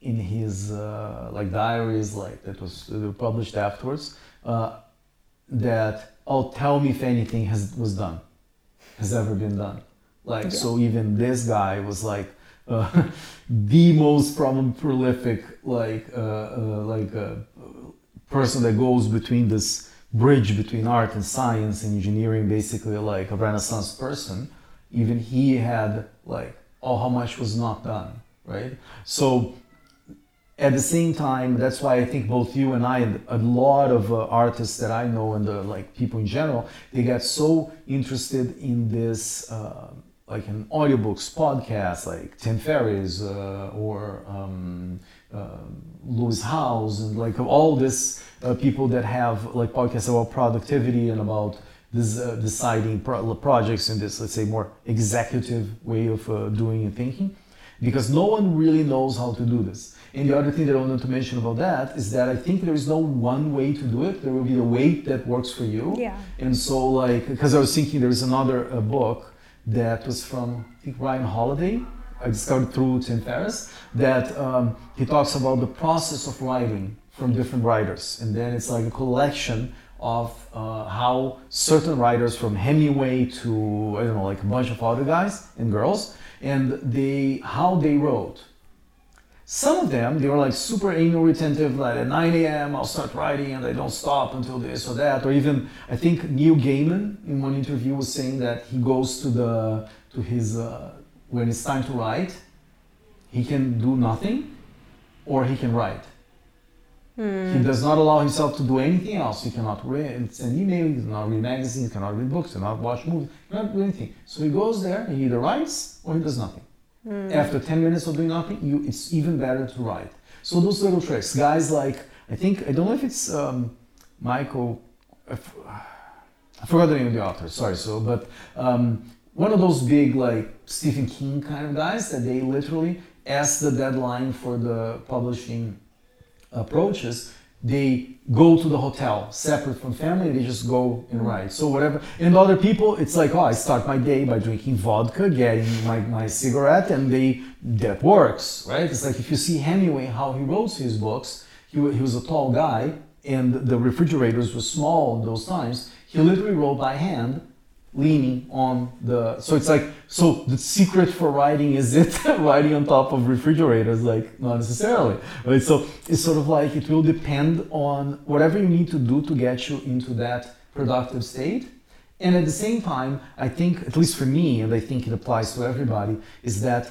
in his uh, like diaries, like that was published afterwards, uh, that oh, tell me if anything has was done, has ever been done. Like yeah. so, even this guy was like uh, (laughs) the most problem prolific like uh, uh, like person that goes between this bridge between art and science and engineering, basically like a Renaissance person. Even he had like oh, how much was not done, right? So at the same time, that's why I think both you and I and a lot of uh, artists that I know and the, like people in general, they get so interested in this, uh, like in audiobooks, podcasts, like Tim Ferriss uh, or um, uh, Lewis Howes and like all this uh, people that have like podcasts about productivity and about this, uh, deciding pro- projects in this, let's say, more executive way of doing and thinking, because no one really knows how to do this and the other thing that I wanted to mention about that is that I think there is no one way to do it. There will be a way that works for you. Yeah. And so, like, because I was thinking there is another uh, book that was from I think Ryan Holiday. I discovered through Tim Ferriss that um, he talks about the process of writing from different writers, and then it's like a collection of uh, how certain writers from Hemingway to I don't know, like a bunch of other guys and girls, and they how they wrote some of them, they were like super anal retentive, like at 9 a.m. I'll start writing and I don't stop until this or that. Or even, I think Neil Gaiman in one interview was saying that he goes to the, to his, uh, when it's time to write, he can do nothing or he can write. Hmm. He does not allow himself to do anything else. He cannot read, send email, he cannot read magazines, he cannot read books, he cannot watch movies, he cannot do anything. So he goes there, he either writes or he does nothing. Mm. After 10 minutes of doing nothing, you, it's even better to write. So those little tricks, guys like, I think, I don't know if it's um, Michael, I, f- I forgot the name of the author, sorry, so, but um, one of those big like Stephen King kind of guys that they literally, as the deadline for the publishing approaches, they go to the hotel separate from family they just go and write so whatever and other people it's like oh i start my day by drinking vodka getting my, my cigarette and they that works right? It's like if you see hemingway how he wrote his books he, he was a tall guy and the refrigerators were small in those times he literally wrote by hand leaning on the so it's like so the secret for writing is it (laughs) writing on top of refrigerators? Like not necessarily right? So it's sort of like it will depend on whatever you need to do to get you into that productive state. And at the same time i think at least for me and i think it applies to everybody is that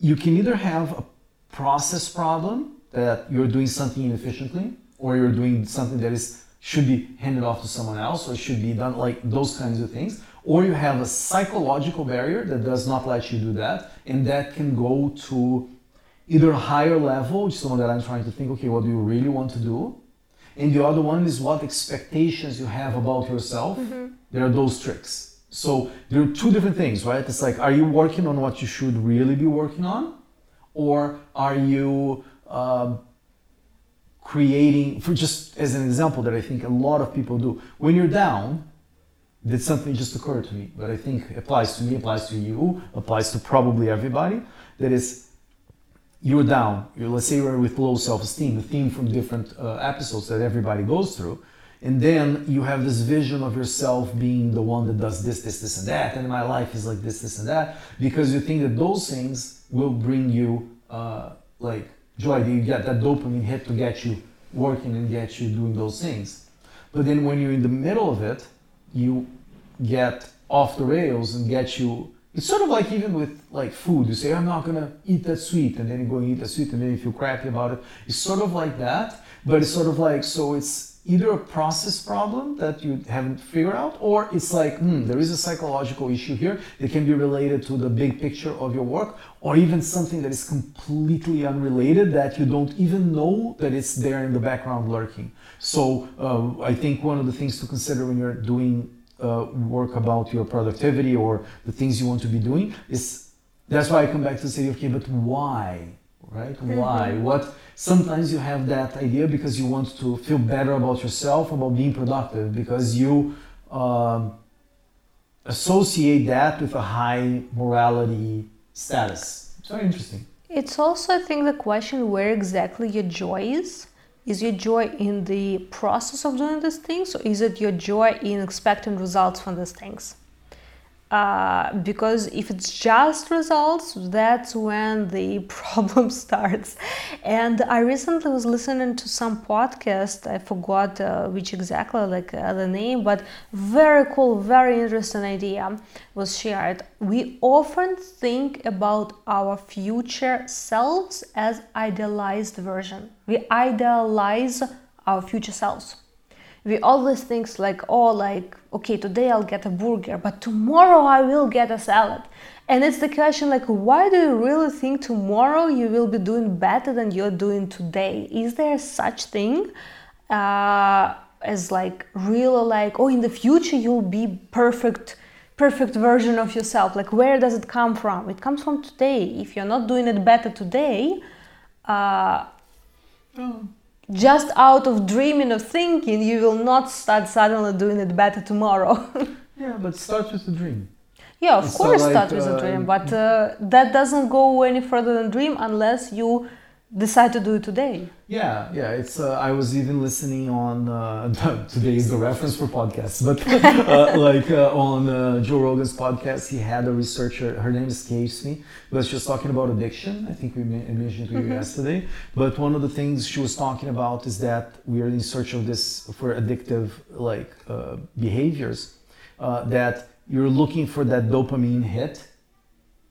you can either have a process problem that you're doing something inefficiently or you're doing something that is should be handed off to someone else or should be done like those kinds of things or you have a psychological barrier that does not let you do that, and that can go to either a higher level, which is the one that I'm trying to think, okay, what do you really want to do? And the other one is what expectations you have about yourself. Mm-hmm. There are those tricks. So there are two different things, right? It's like, are you working on what you should really be working on? Or are you uh, creating, for just as an example that I think a lot of people do, when you're down, did something just occur to me, but I think applies to me, applies to you, applies to probably everybody. That is, you're down. You're, let's say you're with low self-esteem, the theme from different uh, episodes that everybody goes through. And then you have this vision of yourself being the one that does this, this, this, and that, and my life is like this, this, and that, because you think that those things will bring you uh, like joy. You get that dopamine hit to get you working and get you doing those things. But then when you're in the middle of it, you get off the rails and get you it's sort of like even with like food. You say i'm not gonna eat that sweet and then you go and eat that sweet and then you feel crappy about it. It's sort of like that but it's sort of like so it's either a process problem that you haven't figured out or it's like hmm, there is a psychological issue here that can be related to the big picture of your work or even something that is completely unrelated that you don't even know that it's there in the background lurking. So uh, i think one of the things to consider when you're doing uh, work about your productivity or the things you want to be doing is that's why I come back to say, okay, but why, right? Mm-hmm. Why? What? Sometimes you have that idea because you want to feel better about yourself, about being productive, because you um, associate that with a high morality status. It's very interesting. It's also, I think, the question where exactly your joy is is your joy in the process of doing these things or is it your joy in expecting results from these things uh, because if it's just results, that's when the (laughs) problem starts. And I recently was listening to some podcast. I forgot uh, which exactly like uh, the name, but very cool, very interesting idea was shared. We often think about our future selves as idealized version. We idealize our future selves we always think like oh like okay today i'll get a burger but tomorrow i will get a salad. And it's the question like why do you really think tomorrow you will be doing better than you're doing today? Is there such thing uh, as like real like oh in the future you'll be perfect perfect version of yourself? Like where does it come from? It comes from today. If you're not doing it better today uh, oh just out of dreaming of thinking, you will not start suddenly doing it better tomorrow. (laughs) yeah, but start with a dream. Yeah, of it's course, like, start with uh, a dream, but uh, that doesn't go any further than dream unless you decide to do it today. Yeah, yeah. It's. Uh, I was even listening on uh, (laughs) today is the reference for podcasts, but (laughs) uh, like uh, on uh, Joe Rogan's podcast, he had a researcher. Her name escapes me, but she was talking about addiction. I think we mentioned to you mm-hmm. yesterday. But one of the things she was talking about is that we are in search of this for addictive like uh, behaviors. that you're looking for that dopamine hit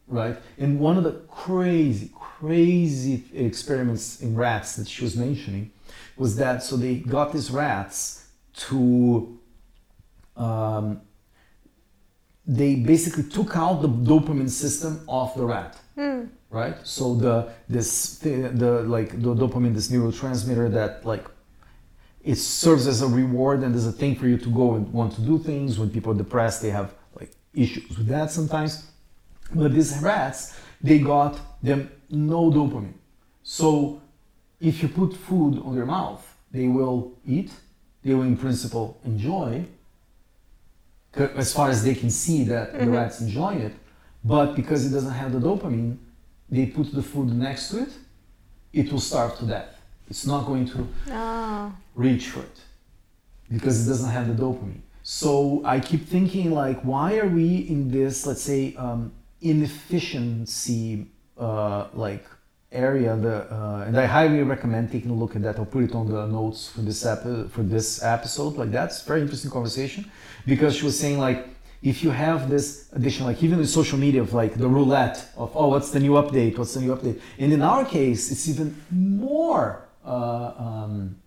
right? And one of the crazy, crazy experiments in rats that she was mentioning was that so they got these rats to um, they basically took out the dopamine system of the rat mm. right so the this the like the dopamine this neurotransmitter that like it serves as a reward and as a thing for you to go and want to do things when people are depressed they have like issues with that sometimes but these rats, they got them no dopamine. So if you put food on their mouth, they will eat, they will in principle enjoy, as far as they can see that mm-hmm. the rats enjoy it. But because it doesn't have the dopamine, they put the food next to it, it will starve to death. It's not going to oh. reach for it because it doesn't have the dopamine. So I keep thinking like, why are we in this, let's say, um, inefficiency uh, like area the uh, and I highly recommend taking a look at that. I'll put it on the notes for this for this episode. Like that's very interesting conversation because she was saying like if you have this addition like even in social media of like the roulette of oh what's the new update? What's the new update? And in our case it's even more uh, um,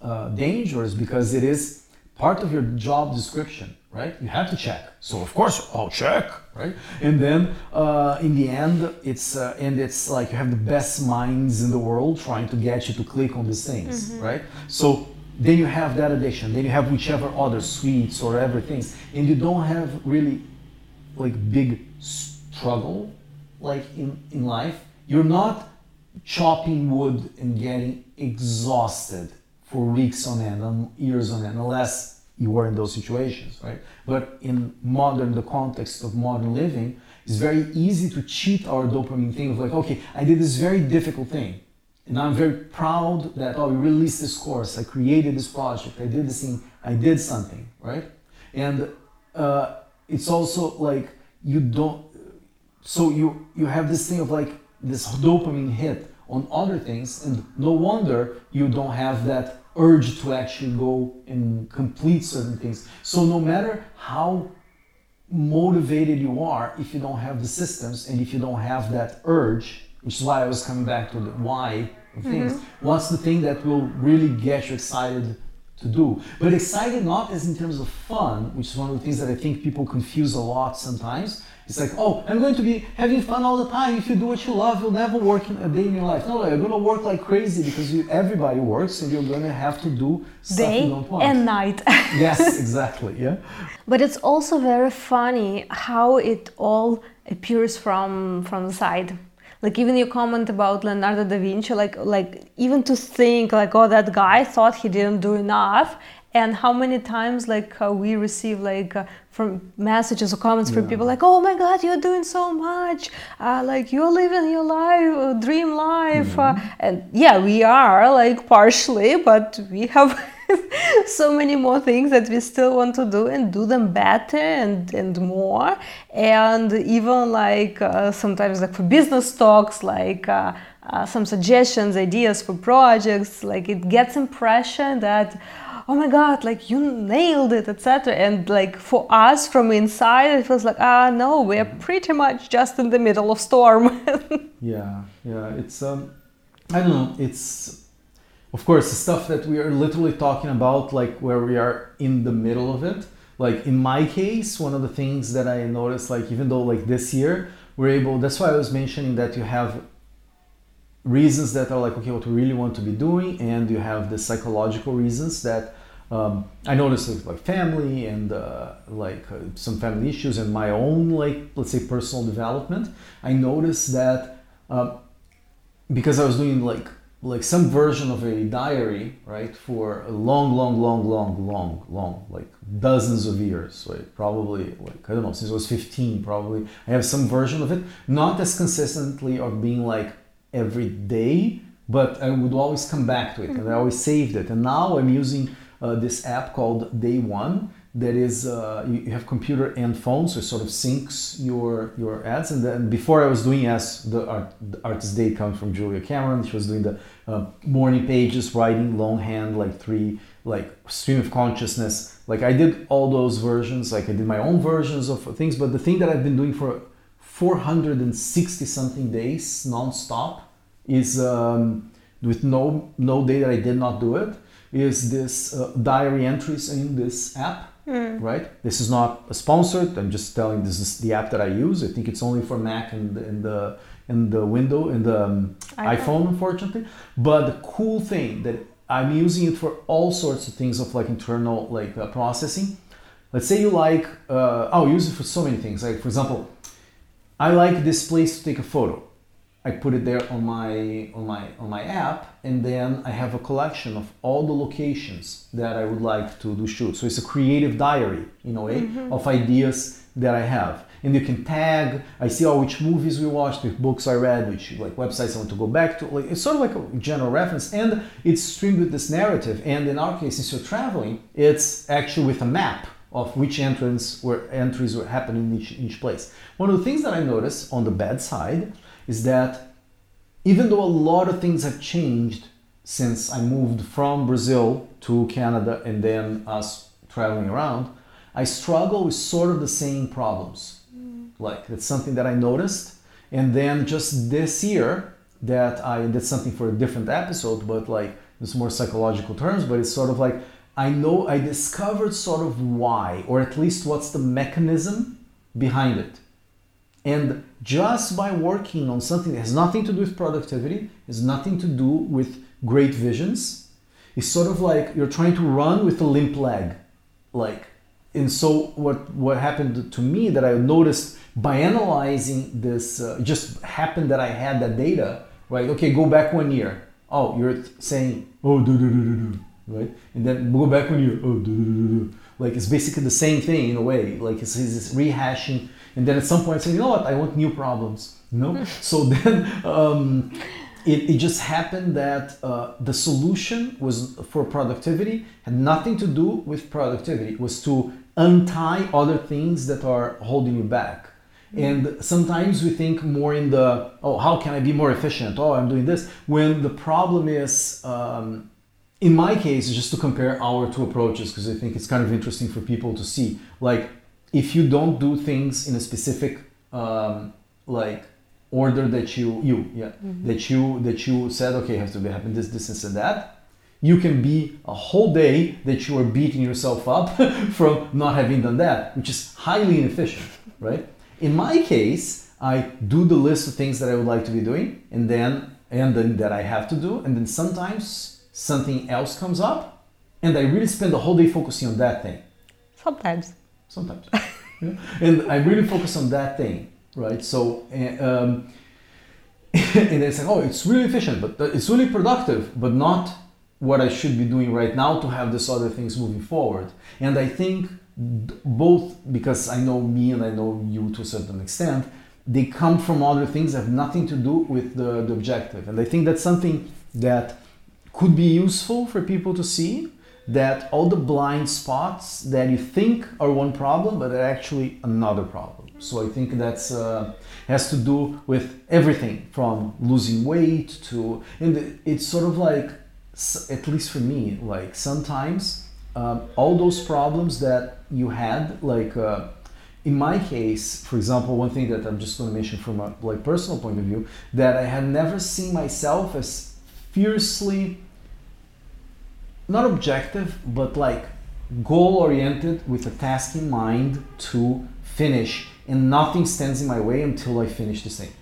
uh, dangerous because it is part of your job description right? You have to check. So of course I'll check, right? And then uh, in the end, it's uh, and it's like you have the best minds in the world trying to get you to click on these things, mm-hmm. right? So then you have that addiction. Then you have whichever other sweets or everything, and you don't have really like big struggle like in in life. You're not chopping wood and getting exhausted for weeks on end, and years on end, unless you were in those situations, right? But in modern, the context of modern living, it's very easy to cheat our dopamine thing of like, okay, I did this very difficult thing. And I'm very proud that, oh, we released this course, I created this project, I did this thing, I did something, right? And uh, it's also like you don't, so you, you have this thing of like this dopamine hit on other things, and no wonder you don't have that urge to actually go and complete certain things. So no matter how motivated you are, if you don't have the systems and if you don't have that urge, which is why I was coming back to the why of things, mm-hmm. what's the thing that will really get you excited to do? But excited not as in terms of fun, which is one of the things that I think people confuse a lot sometimes it's like, oh, I'm going to be having fun all the time. If you do what you love, you'll never work a day in your life. No, no, you're going to work like crazy because you, everybody works and you're going to have to do stuff day you don't want. and night. (laughs) yes, exactly. Yeah. But it's also very funny how it all appears from from the side like even your comment about leonardo da vinci like like even to think like oh that guy thought he didn't do enough and how many times like uh, we receive like uh, from messages or comments yeah. from people like oh my god you're doing so much uh, like you're living your life uh, dream life uh, mm-hmm. and yeah we are like partially but we have (laughs) so many more things that we still want to do and do them better and, and more and even like uh, sometimes like for business talks like some suggestions ideas for projects like it gets impression that oh my god like you nailed it etc and like for us from inside it feels like ah no we're pretty much just in the middle of storm. (laughs) Yeah yeah it's um i don't know it's of course the stuff that we are literally talking about like where we are in the middle of it. Like in my case one of the things that i noticed like even though like this year we're able that's why i was mentioning that you have reasons that are like okay what we really want to be doing and you have the psychological reasons that um, i noticed like family and uh, like uh, some family issues and my own like let's say personal development i noticed that um, because i was doing like like some version of a diary right for a long long long long long long like dozens of years like probably like i don't know since i was 15 probably i have some version of it not as consistently of being like every day, but I would always come back to it and I mm-hmm. always saved it. And now I'm using uh, this app called Day One. That is uh, you, have computer and phone so it sort of syncs your your ads. And then before i was doing as the, art, the artist date comes from julia cameron. She was doing the uh, morning pages writing longhand like three like stream of consciousness. Like i did all those versions. Like i did my own versions of things. But the thing that i've been doing for 460 something days non-stop is um, with no no day that I did not do it is this uh, diary entries in this app mm. right? This is not sponsored I'm just telling this is the app that I use. I think it's only for Mac and in the in the window in the um, iPhone. iPhone unfortunately. But the cool thing that I'm using it for all sorts of things of like internal like uh, processing. Let's say you like uh, I'll use it for so many things. Like for example I like this place to take a photo. I put it there on my on my on my app, and then I have a collection of all the locations that I would like to do shoot. So it's a creative diary in a way mm-hmm. of ideas that I have. And you can tag. I see all which movies we watched, which books I read, which like websites I want to go back to. Like it's sort of like a general reference, and it's streamed with this narrative. And in our case, since you're traveling, it's actually with a map of which entrance where entries were happening in each, each place. One of the things that I noticed on the bad side is that even though a lot of things have changed since I moved from Brazil to Canada and then us traveling around, I struggle with sort of the same problems. Mm. Like that's something that I noticed. And then just this year that I did something for a different episode, but like it's more psychological terms, but it's sort of like I know I discovered sort of why, or at least what's the mechanism behind it. And just by working on something that has nothing to do with productivity, has nothing to do with great visions, it's sort of like you're trying to run with a limp leg. Like, and so what what happened to me that I noticed by analyzing this, uh, just happened that I had that data, right? Okay, go back one year. Oh, you're saying, oh, do do do do do right? And then go back one year, oh, Like it's basically the same thing in a way. Like it's, it's rehashing, and then at some point saying, you know what, I want new problems. You know. (laughs) so then um, it, it just happened that uh, the solution was for productivity had nothing to do with productivity. It was to untie other things that are holding you back. And sometimes we think more in the, oh, how can I be more efficient? Oh, I'm doing this. When the problem is, um, in my case, just to compare our two approaches, because I think it's kind of interesting for people to see. Like, if you don't do things in a specific, um, like, order that you you yeah mm-hmm. that you that you said okay has to be happen this this and that you can be a whole day that you are beating yourself up (laughs) from not having done that which is highly inefficient right in my case i do the list of things that i would like to be doing and then and then that i have to do and then sometimes something else comes up and i really spend the whole day focusing on that thing sometimes sometimes yeah. and i really focus on that thing right? So, eh, um, (laughs) and they say, oh, it's really efficient, but it's really productive, but not what I should be doing right now to have this other things moving forward. And I think both, because I know me and I know you to a certain extent, they come from other things that have nothing to do with the, the objective. And I think that's something that could be useful for people to see that all the blind spots that you think are one problem, but are actually another problem. So I think that's uh, has to do with everything from losing weight to, and it's sort of like, at least for me, like sometimes um, all those problems that you had, like uh, in my case, for example, one thing that I'm just going to mention from a like personal point of view, that I had never seen myself as fiercely, not objective, but like goal oriented with a task in mind to finish and nothing stands in my way until I finish the thing.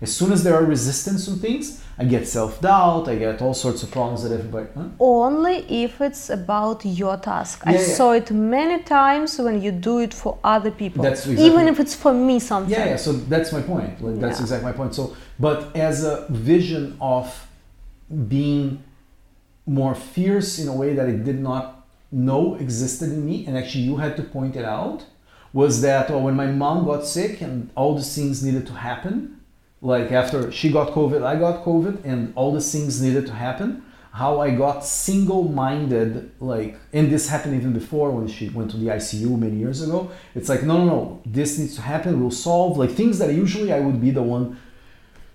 As soon as there are resistance on things, I get self doubt, I get all sorts of problems that everybody. Huh? Only if it's about your task. Yeah, I yeah. saw it many times when you do it for other people. That's exactly, Even if it's for me something. Yeah, yeah, so that's my point. Like, that's yeah. exactly my point. So, but as a vision of being more fierce in a way that I did not know existed in me, and actually you had to point it out was that oh, when my mom got sick and all the things needed to happen, like after she got COVID, I got COVID, and all the things needed to happen, how I got single minded, like, and this happened even before when she went to the ICU many years ago. It's like, no, no, no, this needs to happen, we'll solve, like things that usually I would be the one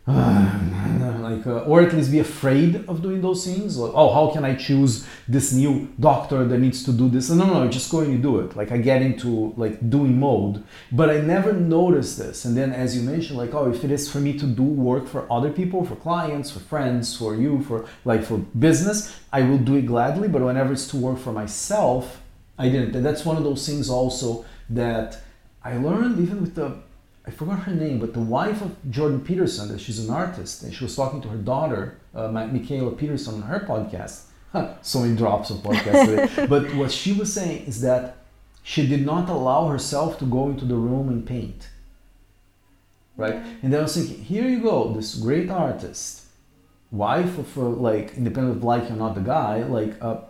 like uh, or at least be afraid of doing those things like, oh how can i choose this new doctor that needs to do this? No no no just going to do it. Like i get into like doing mode but i never noticed this. And then as you mentioned like oh if it is for me to do work for other people for clients for friends for you for like for business i will do it gladly. But whenever it's to work for myself i didn't. And that's one of those things also that i learned even with the I forgot her name, but the wife of Jordan Peterson, she's an artist, and she was talking to her daughter, uh, Mikhaila Peterson, on her podcast. Huh, (laughs) so many drops of podcast today. (laughs) but what she was saying is that she did not allow herself to go into the room and paint. Right? And then I was thinking, here you go, this great artist, wife of a, like, independent of like or not the guy, like a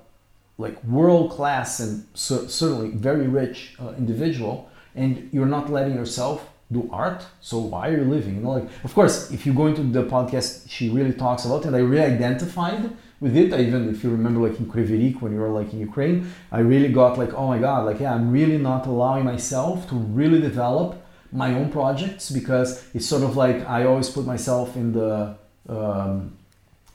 like world class and certainly very rich uh, individual, and you're not letting yourself do art so why are you living? You know like of course if you go into the podcast she really talks about it and i really identified with it. I even if you remember like in Kryvyi when you were like in ukraine i really got like oh my god like yeah i'm really not allowing myself to really develop my own projects because it's sort of like i always put myself in the um,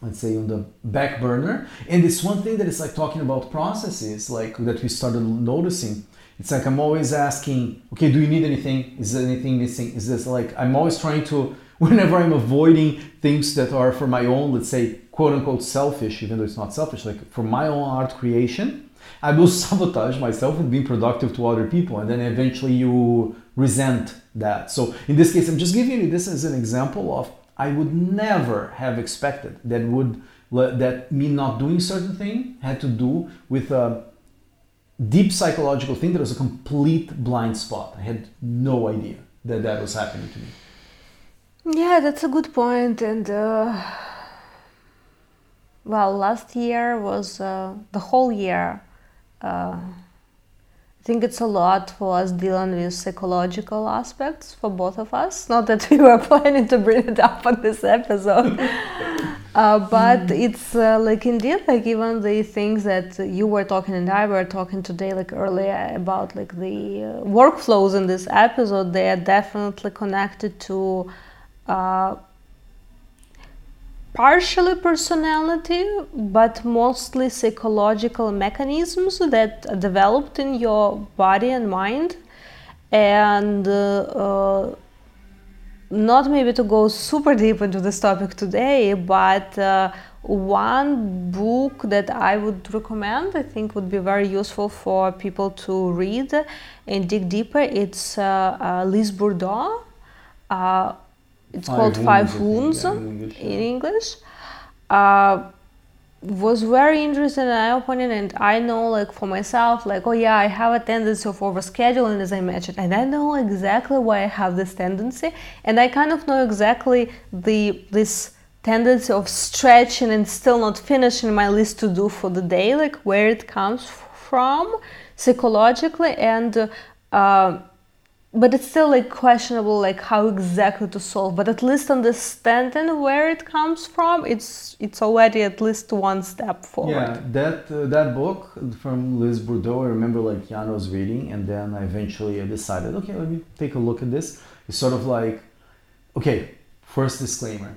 let's say on the back burner. And it's one thing that is like talking about processes like that we started noticing it's like I'm always asking, okay, do you need anything? Is there anything missing? Is this like I'm always trying to (laughs) whenever I'm avoiding things that are for my own, let's say, quote unquote selfish, even though it's not selfish, like for my own art creation, I will (laughs) sabotage myself and being productive to other people, and then eventually you resent that. So in this case, I'm just giving you this as an example of I would never have expected that would that me not doing certain thing had to do with a deep psychological thing that was a complete blind spot. I had no idea that that was happening to me. Yeah, that's a good point. And uh, well, last year was uh, the whole year. Uh, I think it's a lot for us dealing with psychological aspects for both of us. Not that (laughs) we were planning to bring it up on this episode, (laughs) uh, but mm. it's uh, like indeed like even the things that you were talking and I were talking today, like earlier about like the uh, workflows in this episode. They are definitely connected to. Uh, partially personality, but mostly psychological mechanisms that are developed in your body and mind. And uh, uh, not maybe to go super deep into this topic today, but uh, one book that I would recommend, I think would be very useful for people to read and dig deeper. It's uh, uh, Liz Bourbeau uh, it's five called Five Wounds in English. In English. Was very interesting and eye-opening and i know like for myself like oh yeah i have a tendency of overscheduling as i mentioned and i know exactly why i have this tendency and i kind of know exactly the this tendency of stretching and still not finishing my list to do for the day like where it comes from psychologically and uh, but it's still like questionable like how exactly to solve but at least understanding where it comes from it's it's already at least one step forward. Yeah that uh, that book from liz bourbeau i remember like jan was reading and then i eventually I decided okay let me take a look at this. It's sort of like okay first disclaimer.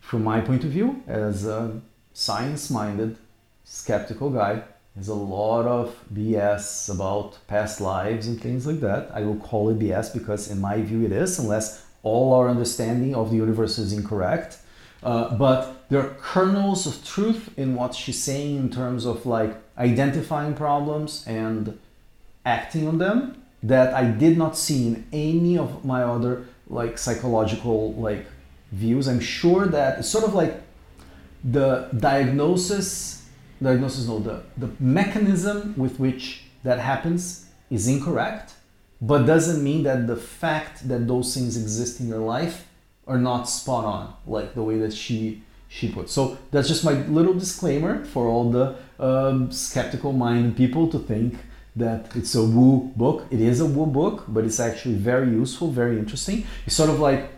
From my point of view as a science minded skeptical guy there's a lot of BS about past lives and things like that. I will call it BS because, in my view, it is, unless all our understanding of the universe is incorrect. Uh, but there are kernels of truth in what she's saying in terms of like identifying problems and acting on them that I did not see in any of my other like psychological like views. I'm sure that it's sort of like the diagnosis diagnosis, no, the, the mechanism with which that happens is incorrect, but doesn't mean that the fact that those things exist in your life are not spot on, like the way that she she put. So that's just my little disclaimer for all the um, skeptical minded people to think that it's a woo book. It is a woo book, but it's actually very useful, very interesting. It's sort of like,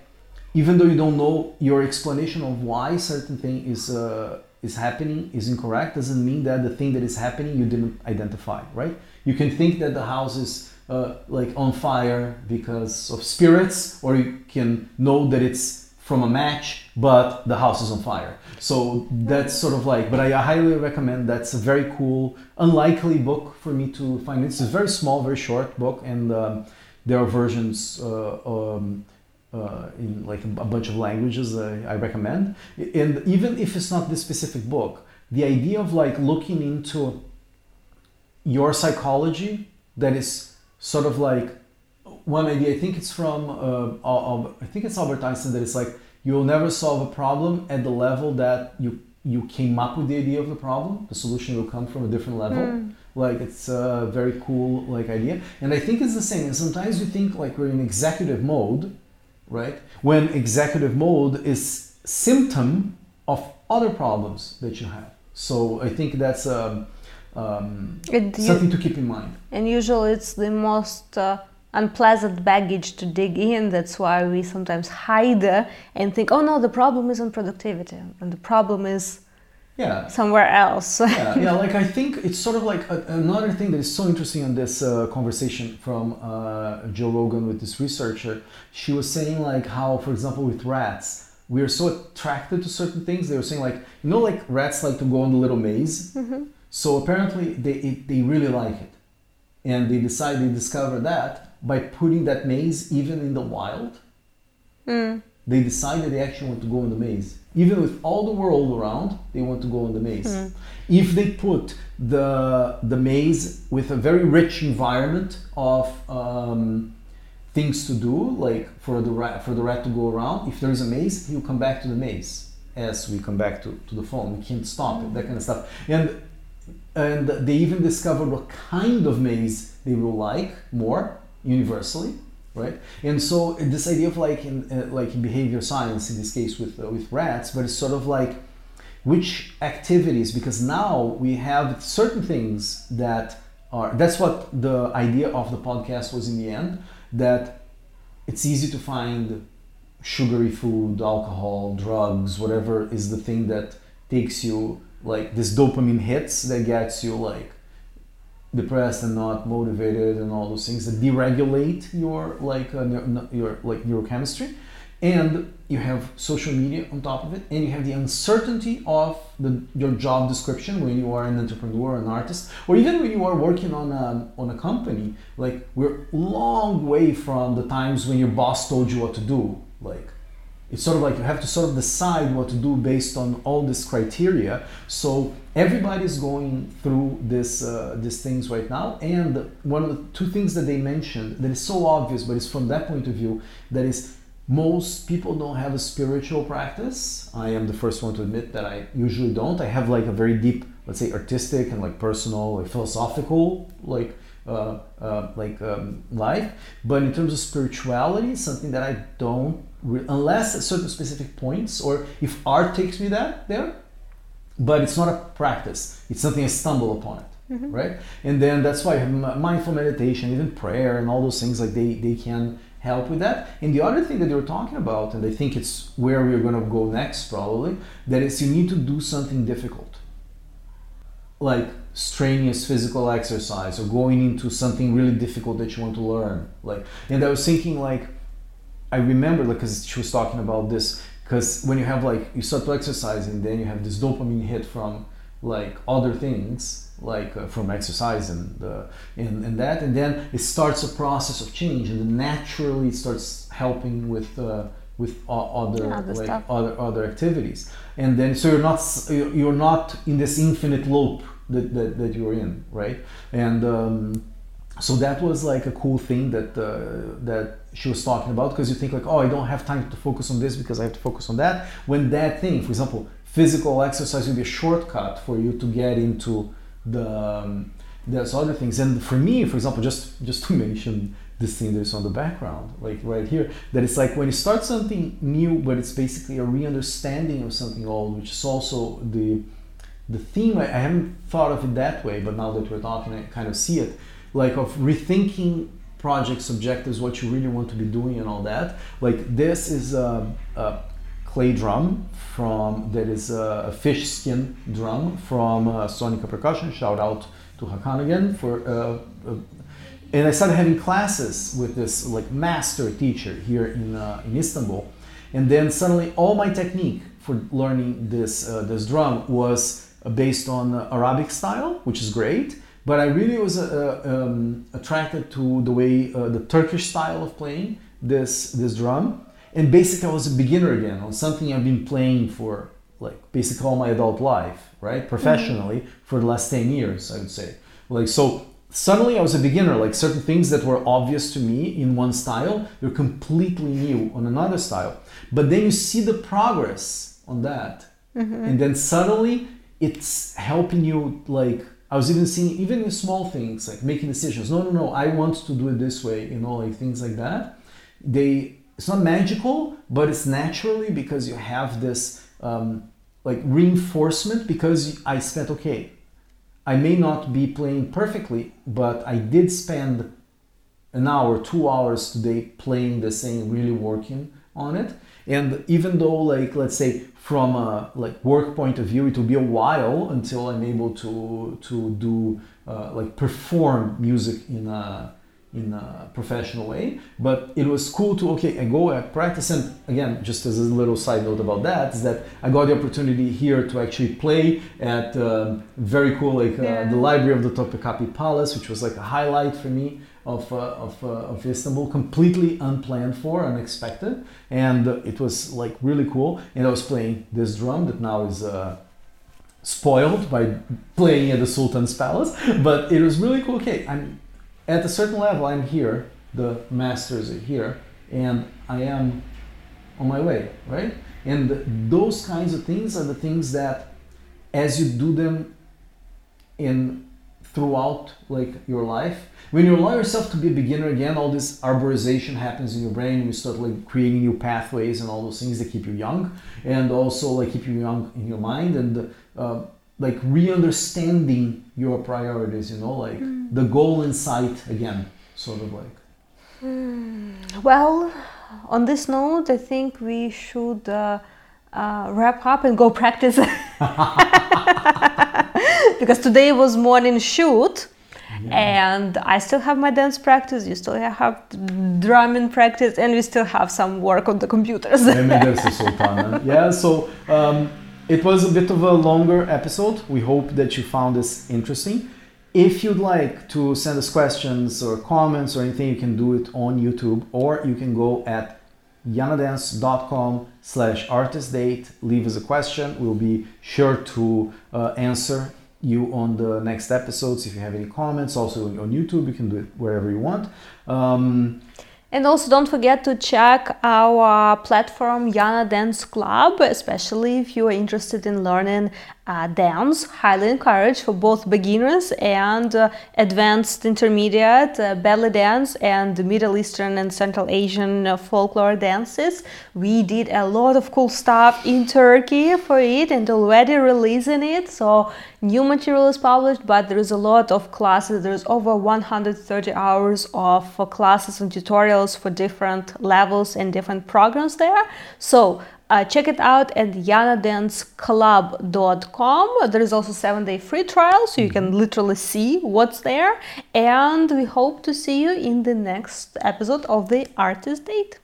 even though you don't know your explanation of why certain thing is uh, is happening is incorrect doesn't mean that the thing that is happening you didn't identify, right? You can think that the house is uh, like on fire because of spirits, or you can know that it's from a match, but the house is on fire. So that's sort of like, but I highly recommend. That's a very cool, unlikely book for me to find. It's a very small, very short book, and um, there are versions. Uh, um, uh, in like a, bunch of languages uh, I recommend. And even if it's not this specific book, the idea of like looking into your psychology that is sort of like one idea. I think it's from uh, I think it's Albert Einstein that it's like you will never solve a problem at the level that you you came up with the idea of the problem. The solution will come from a different level. Mm. Like it's a very cool like idea, and I think it's the same. And sometimes you think like we're in executive mode, right? When executive mode is symptom of other problems that you have. So I think that's um, um, it, something to keep in mind. And usually it's the most uh, unpleasant baggage to dig in. That's why we sometimes hide and think, oh no, the problem isn't productivity, and the problem is yeah. Somewhere else. Yeah, yeah (laughs) like i think it's sort of like a, another thing that is so interesting in this uh, conversation from uh, joe rogan with this researcher she was saying like how for example with rats we are so attracted to certain things they were saying like you know like rats like to go on the little maze? Mm-hmm. so apparently they it, they really like it. And they decide they discover that by putting that maze even in the wild mm. they decide that they actually want to go in the maze even with all the world around, they want to go in the maze. Mm. If they put the the maze with a very rich environment of um, things to do, like for the rat for the rat to go around, if there is a maze, he'll come back to the maze. As we come back to, to the phone, we can't stop it, that kind of stuff. And and they even discovered what kind of maze they will like more universally right? And so this idea of like in uh, like in behavior science, in this case with uh, with rats, but it's sort of like which activities because now we have certain things that are that's what the idea of the podcast was in the end that it's easy to find sugary food alcohol drugs whatever is the thing that takes you like this dopamine hits that gets you like depressed and not motivated and all those things that deregulate your like uh, your like neurochemistry. And you have social media on top of it and you have the uncertainty of the, your job description when you are an entrepreneur an artist or even when you are working on a, on a company. Like we're long way from the times when your boss told you what to do. Like it's sort of like you have to sort of decide what to do based on all this criteria. So everybody's going through this uh, these things right now and one of the two things that they mentioned that is so obvious but it's from that point of view that is most people don't have a spiritual practice. I am the first one to admit that i usually don't. I have like a very deep let's say artistic and like personal philosophical like uh, uh, like um, life. But in terms of spirituality something that i don't re- unless at certain specific points or if art takes me that there but it's not a practice it's something i stumble upon it Mm-hmm. right and then that's why mindful meditation even prayer and all those things like they they can help with that. And the other thing that you are talking about, and I think it's where we're going to go next probably, that is you need to do something difficult. Like strenuous physical exercise or going into something really difficult that you want to learn. Like, and I was thinking like, I remember like, because she was talking about this, because when you have like, you start to exercise and then you have this dopamine hit from like other things, like uh, from exercise and, uh, and, and that and then it starts a process of change and then naturally it starts helping with uh, with other yeah, like stuff. other other activities and then so you're not you're not in this infinite loop that, that, that you're in right and um, so that was like a cool thing that uh, that she was talking about because you think like oh I don't have time to focus on this because I have to focus on that. When that thing for example physical exercise would be a shortcut for you to get into the um, there's other things. And for me for example just just to (laughs) mention this thing that's on the background like right here that it's like when you start something new but it's basically a re-understanding of something old which is also the the theme. I, I haven't thought of it that way but now that we're talking i kind of see it like of rethinking projects objectives what you really want to be doing and all that like this is a, a clay drum from that is a, fish skin drum from uh, Sonica Percussion. Shout out to Hakan again for. Uh, uh, and I started having classes with this like master teacher here in uh, in Istanbul, and then suddenly all my technique for learning this uh, this drum was based on Arabic style, which is great. But I really was uh, um, attracted to the way the Turkish style of playing this this drum and basically I was a beginner again on something I've been playing for like basically all my adult life, right? Professionally mm-hmm. for the last 10 years, I would say. Like so suddenly I was a beginner, like certain things that were obvious to me in one style, they're completely new on another style. But then you see the progress on that. Mm-hmm. And then suddenly it's helping you like I was even seeing even in small things like making decisions. No, no, no, I want to do it this way, you know, like things like that. They it's not magical, but it's naturally because you have this um, like reinforcement because I spent okay. I may not be playing perfectly, but I did spend an hour, two hours today playing the same, really working on it. And even though, like, let's say from a like work point of view, it will be a while until I'm able to to do uh, like perform music in a in a professional way but it was cool to okay i go at practice and again just as a little side note about that is that i got the opportunity here to actually play at um, very cool like uh, yeah. the library of the topkapi palace which was like a highlight for me of, uh, of, uh, of istanbul completely unplanned for unexpected and it was like really cool and i was playing this drum that now is uh, spoiled by playing at the sultan's palace (laughs) but it was really cool okay i'm at a certain level, I'm here, the masters are here, and I am on my way, right? And those kinds of things are the things that, as you do them in throughout like your life, when you allow yourself to be a beginner again, all this arborization happens in your brain, and you start like creating new pathways and all those things that keep you young, and also like keep you young in your mind, and uh, like re-understanding your priorities you know like the goal in sight again sort of like Well, on this note, I think we should uh, uh, wrap up and go (laughs) practice. (laughs) because today was morning shoot. And I still have my dance practice, you still have drumming practice, and we still have some work on the computers. (laughs) Yeah, so um, it was a bit of a longer episode. We hope that you found this interesting. If you'd like to send us questions or comments or anything, you can do it on YouTube or you can go at yanadance.com slash artistdate. Leave us a question. We'll be sure to uh, answer you on the next episodes. If you have any comments, also on YouTube, you can do it wherever you want. Um, And also, don't forget to check our platform Yana Dance Club, especially if you are interested in learning uh, dance. Highly encouraged for both beginners and uh, advanced intermediate uh, belly dance and Middle Eastern and Central Asian uh, folklore dances. We did a lot of cool stuff in Turkey for it and already releasing it. So, new material is published, but there is a lot of classes. There's over 130 hours of uh, classes and tutorials for different levels and different programs there. So, uh, check it out at yanadanceclub.com. There is also seven day free trial, so you can literally see what's there. And we hope to see you in the next episode of the Artist Date.